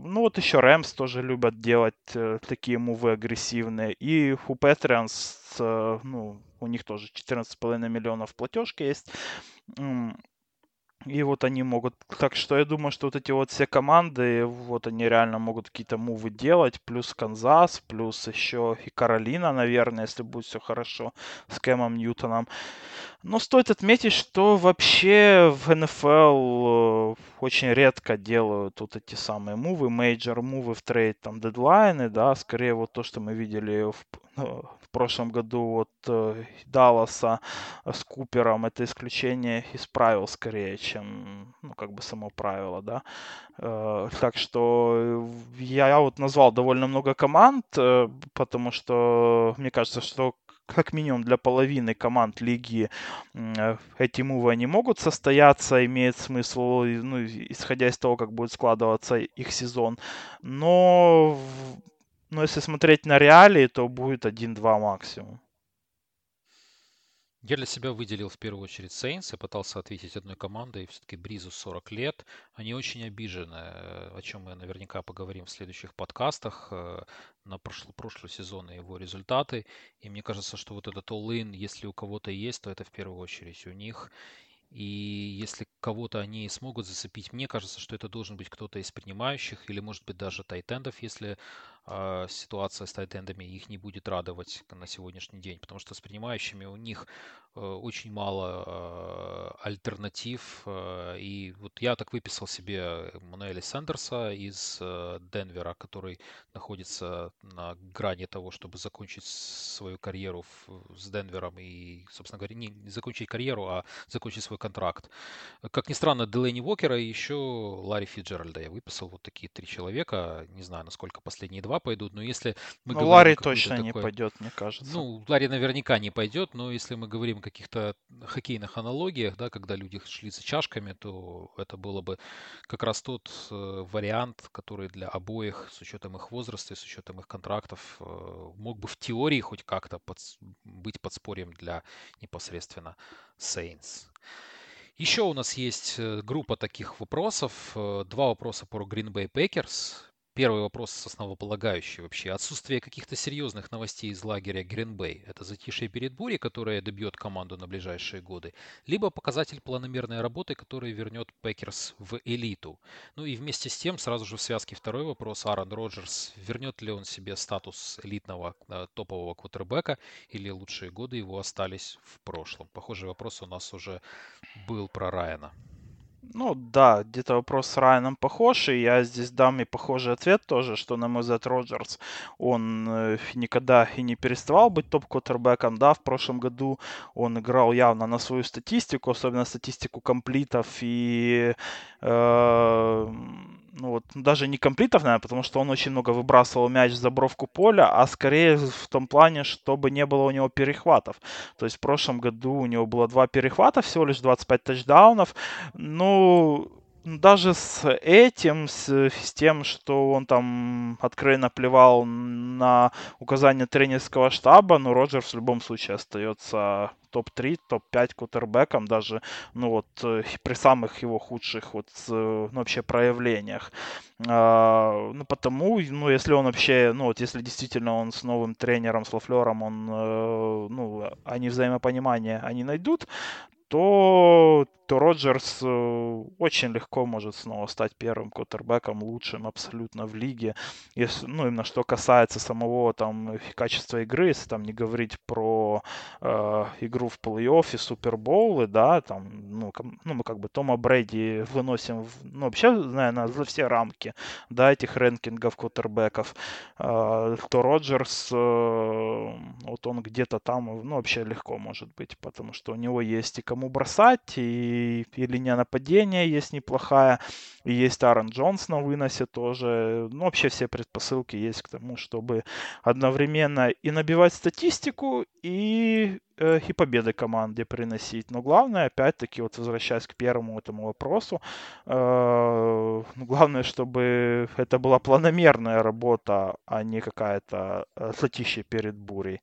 ну вот еще Rams тоже любят делать э, такие мувы агрессивные. И у э, ну, у них тоже 14,5 миллионов платежки есть. И вот они могут... Так что я думаю, что вот эти вот все команды, вот они реально могут какие-то move ы делать. Плюс Канзас, плюс еще и Каролина, наверное, если будет все хорошо с Кэмом Ньютоном. Но стоит отметить, что вообще в НФЛ э, очень редко делают вот эти самые move ы, major move ы в trade, там, дедлайны, да, скорее вот то, что мы видели в, ну, в прошлом году от э, Далласа с Купером, это исключение из правил скорее, чем, ну, как бы само правило, да. Э, так что я, вот назвал довольно много команд, э, потому что мне кажется, что как минимум для половины команд лиги э, эти мувы не могут состояться, имеет смысл, ну, исходя из того, как будет складываться их сезон. Но, но если смотреть на реалии, то будет 1-2 максимум. Я для себя выделил в первую очередь Saints. Я пытался ответить одной командой. Все-таки Бризу 40 лет. Они очень обижены, о чем мы наверняка поговорим в следующих подкастах э, на прошлый, прошлый сезон и его результаты. И мне кажется, что вот этот all-in, если у кого-то есть, то это в первую очередь у них. И если кого-то они смогут зацепить, мне кажется, что это должен быть кто-то из принимающих или, может быть, даже тайтендов, если э, ситуация с тайтендами их не будет радовать на сегодняшний день. Потому что с принимающими у них э, очень мало э, альтернатив. Э, и вот я так выписал себе Мануэля Сандерса из э, Денвера, который находится на грани того, чтобы закончить свою карьеру с Денвером и, собственно говоря, не закончить карьеру, а закончить свой контракт. Как ни странно, Делейни Уокера и еще Ларри Фиджеральда я выписал. Вот такие три человека. Не знаю, насколько последние два пойдут, но если мы но говорим... Ларри точно такой... не пойдет, мне кажется. Ну, Ларри наверняка не пойдет, но если мы говорим о каких-то хоккейных аналогиях, да, когда люди шли за чашками, то это было бы как раз тот э, вариант, который для обоих, с учетом их возраста и с учетом их контрактов, э, мог бы в теории хоть как-то под... быть подспорьем для непосредственно Saints. Еще у нас есть э, группа таких вопросов. Два вопроса про Green Bay Packers. Первый вопрос основополагающий вообще. Отсутствие каких-то серьезных новостей из лагеря Грин-Бей – это затишье перед бурей, которое добьет команду на ближайшие годы, либо показатель планомерной работы, который вернет Пэкерс в элиту. Ну и вместе с тем, сразу же в связке второй вопрос. Аарон Роджерс, вернет ли он себе статус элитного э, топового квотербека, или лучшие годы его остались в прошлом? Похожий вопрос у нас уже был про Райана. Ну да, где-то вопрос с Райаном похож, и я здесь дам и похожий ответ тоже, что, на мой взгляд, Роджерс, он э, никогда и не переставал быть топ-квотербеком, да, в прошлом году он играл явно на свою статистику, особенно статистику комплитов и э, ну вот, даже не комплитов, наверное, потому что он очень много выбрасывал мяч в забровку поля, а скорее в том плане, чтобы не было у него перехватов. То есть в прошлом году у него было два перехвата, всего лишь 25 тачдаунов. Ну, даже с этим, с, с тем, что он там откровенно плевал на указания тренерского штаба, но Роджерс в любом случае остается топ-3, топ-5 кутербеком, даже ну вот э, при самых его худших вот ну, вообще проявлениях. А, ну, потому, ну, если он вообще, ну, вот если действительно он с новым тренером, с Лафлером, он, э, ну, они взаимопонимание, они найдут, то, то Роджерс э, очень легко может снова стать первым квотербеком, лучшим абсолютно в лиге. Если, ну, именно что касается самого там качества игры, если там не говорить про э, игру в плей-оффе, супербоулы, да, там, ну, ну, мы как бы Тома Брэди выносим, в, ну, вообще, наверное, за все рамки, да, этих рэнкингов квотербеков, э, то Роджерс, э, вот он где-то там, ну, вообще легко может быть, потому что у него есть и кому бросать, и, и линия нападения есть неплохая, и есть Аарон Джонс на выносе тоже. Ну, вообще все предпосылки есть к тому, чтобы одновременно и набивать статистику, и э, и победы команде приносить. Но главное, опять-таки, вот возвращаясь к первому этому вопросу, э, главное, чтобы это была планомерная работа, а не какая-то э, затишье перед бурей.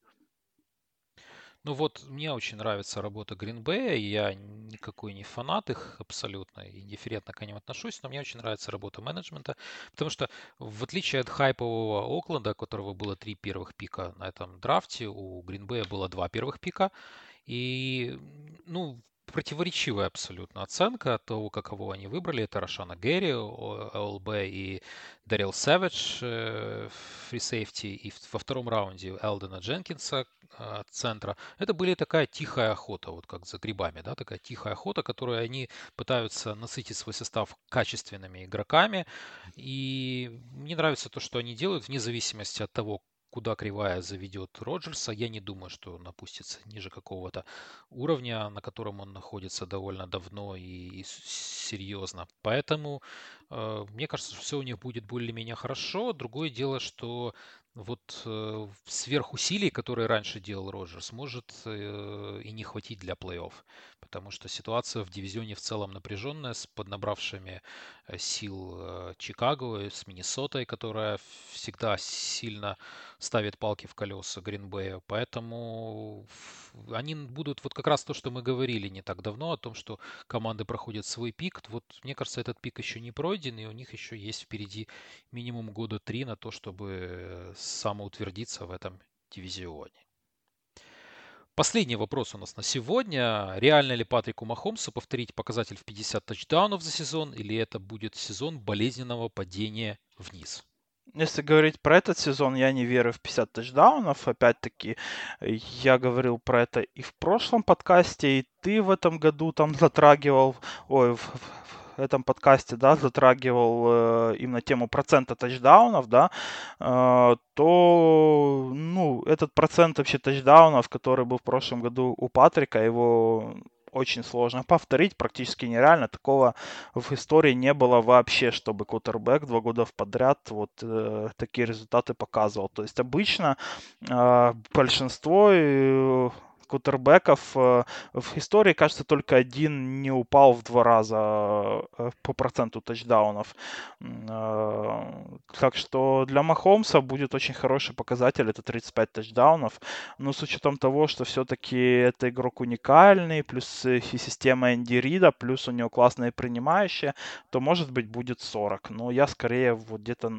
Ну вот, мне очень нравится работа Bay, я никакой не фанат их абсолютно, и индифферентно к ним отношусь, но мне очень нравится работа менеджмента, потому что в отличие от хайпового Окленда, у которого было три первых пика на этом драфте, у Bay было два первых пика, и, ну, противоречивая абсолютно оценка того, какого они выбрали. Это Рошана Гэри, ОЛБ и Дарил Сэвидж, фри сейфти, и во втором раунде Элдена Дженкинса от центра. Это были такая тихая охота, вот как за грибами, да, такая тихая охота, которую они пытаются насытить свой состав качественными игроками. И мне нравится то, что они делают, вне зависимости от того, куда кривая заведет Роджерса. Я не думаю, что он опустится ниже какого-то уровня, на котором он находится довольно давно и, и серьезно. Поэтому э, мне кажется, что все у них будет более-менее хорошо. Другое дело, что вот э, сверхусилий, которые раньше делал Роджерс, может э, и не хватить для плей-офф, потому что ситуация в дивизионе в целом напряженная с поднабравшими э, сил э, Чикаго, с Миннесотой, которая всегда сильно ставит палки в колеса Гринбея, поэтому они будут вот как раз то, что мы говорили не так давно о том, что команды проходят свой пик. Вот мне кажется, этот пик еще не пройден, и у них еще есть впереди минимум года три на то, чтобы самоутвердиться в этом дивизионе. Последний вопрос у нас на сегодня. Реально ли Патрику Махомсу повторить показатель в 50 тачдаунов за сезон, или это будет сезон болезненного падения вниз? Если говорить про этот сезон, я не верю в 50 тачдаунов. Опять-таки, я говорил про это и в прошлом подкасте, и ты в этом году там затрагивал, ой, в, этом подкасте, да, затрагивал э, именно тему процента тачдаунов, да, э, то, ну, этот процент вообще тачдаунов, который был в прошлом году у Патрика, его очень сложно повторить, практически нереально. Такого в истории не было вообще, чтобы кутербэк два года подряд вот э, такие результаты показывал. То есть обычно э, большинство э, кутербеков э, в истории, кажется, только один не упал в два раза э, по проценту тачдаунов. Э, так что для Махомса будет очень хороший показатель, это 35 тачдаунов. Но с учетом того, что все-таки это игрок уникальный, плюс и система Энди Рида, плюс у него классные принимающие, то, может быть, будет 40. Но я скорее вот где-то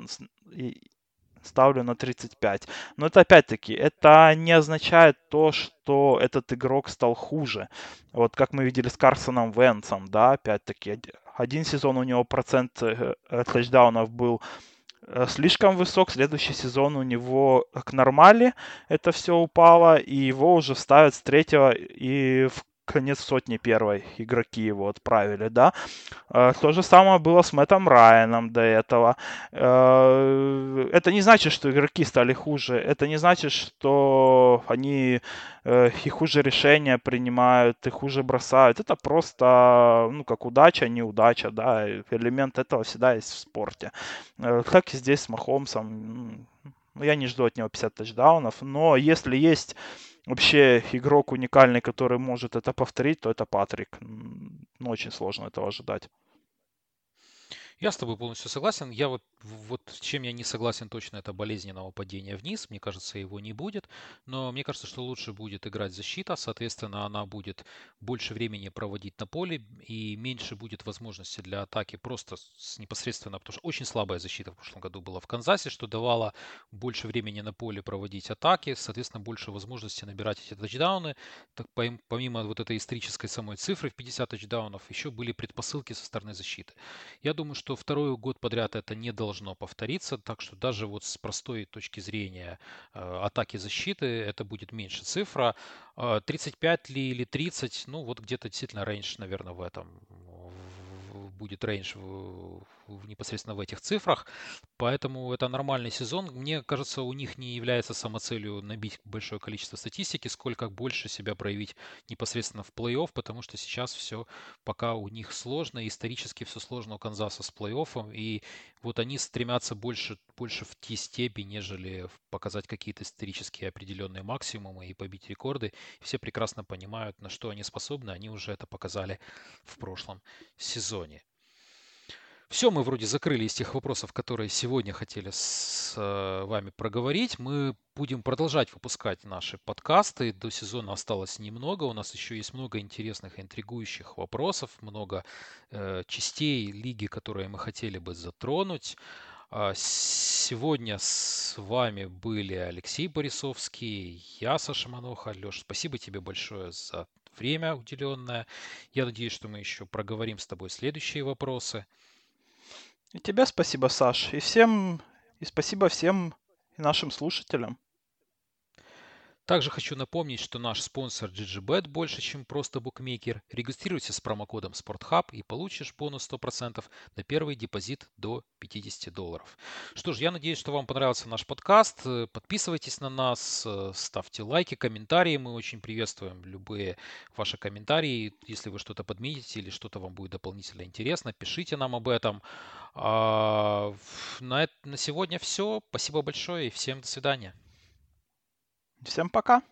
ставлю на 35. Но это опять-таки, это не означает то, что этот игрок стал хуже. Вот как мы видели с Карсоном Венсом, да, опять-таки, один сезон у него процент э, э, тачдаунов был э, слишком высок. Следующий сезон у него к нормали это все упало, и его уже ставят с третьего и в конец сотни первой игроки его отправили, да. Э, то же самое было с Мэттом Райаном до этого. Э, это не значит, что игроки стали хуже. Это не значит, что они э, и хуже решения принимают, и хуже бросают. Это просто, ну, как удача, неудача, да. Элемент этого всегда есть в спорте. Как и здесь с Махомсом. Я не жду от него 50 тачдаунов, но если есть вообще игрок уникальный, который может это повторить, то это Патрик. Ну, очень сложно этого ожидать. Я с тобой полностью согласен. Я вот, вот чем я не согласен точно, это болезненного падения вниз. Мне кажется, его не будет. Но мне кажется, что лучше будет играть защита. Соответственно, она будет больше времени проводить на поле и меньше будет возможности для атаки просто с непосредственно, потому что очень слабая защита в прошлом году была в Канзасе, что давало больше времени на поле проводить атаки, соответственно, больше возможности набирать эти тачдауны. Так, помимо вот этой исторической самой цифры в 50 тачдаунов, еще были предпосылки со стороны защиты. Я думаю, что что второй год подряд это не должно повториться, так что даже вот с простой точки зрения э, атаки защиты это будет меньше цифра. 35 э, ли или 30, ну вот где-то действительно range, наверное, в этом будет range непосредственно в этих цифрах. Поэтому это нормальный сезон. Мне кажется, у них не является самоцелью набить большое количество статистики, сколько больше себя проявить непосредственно в плей-офф, потому что сейчас все пока у них сложно. Исторически все сложно у Канзаса с плей-оффом. И вот они стремятся больше, больше в те степи, нежели показать какие-то исторические определенные максимумы и побить рекорды. Все прекрасно понимают, на что они способны. Они уже это показали в прошлом сезоне. Все, мы вроде закрыли из тех вопросов, которые сегодня хотели с э, вами проговорить. Мы будем продолжать выпускать наши подкасты. До сезона осталось немного. У нас еще есть много интересных, интригующих вопросов, много э, частей лиги, которые мы хотели бы затронуть. А сегодня с вами были Алексей Борисовский, я Саша Маноха. Леш, спасибо тебе большое за время уделенное. Я надеюсь, что мы еще проговорим с тобой следующие вопросы. И тебе спасибо, Саш. И всем, и спасибо всем нашим слушателям. Также хочу напомнить, что наш спонсор GGBet больше, чем просто букмекер. Регистрируйся с промокодом SportHub и получишь бонус 100% на первый депозит до 50 долларов. Что ж, я надеюсь, что вам понравился наш подкаст. Подписывайтесь на нас, ставьте лайки, комментарии. Мы очень приветствуем любые ваши комментарии. Если вы что-то подметите или что-то вам будет дополнительно интересно, пишите нам об этом. А, на, на сегодня все. Спасибо большое и всем до свидания. Всем пока!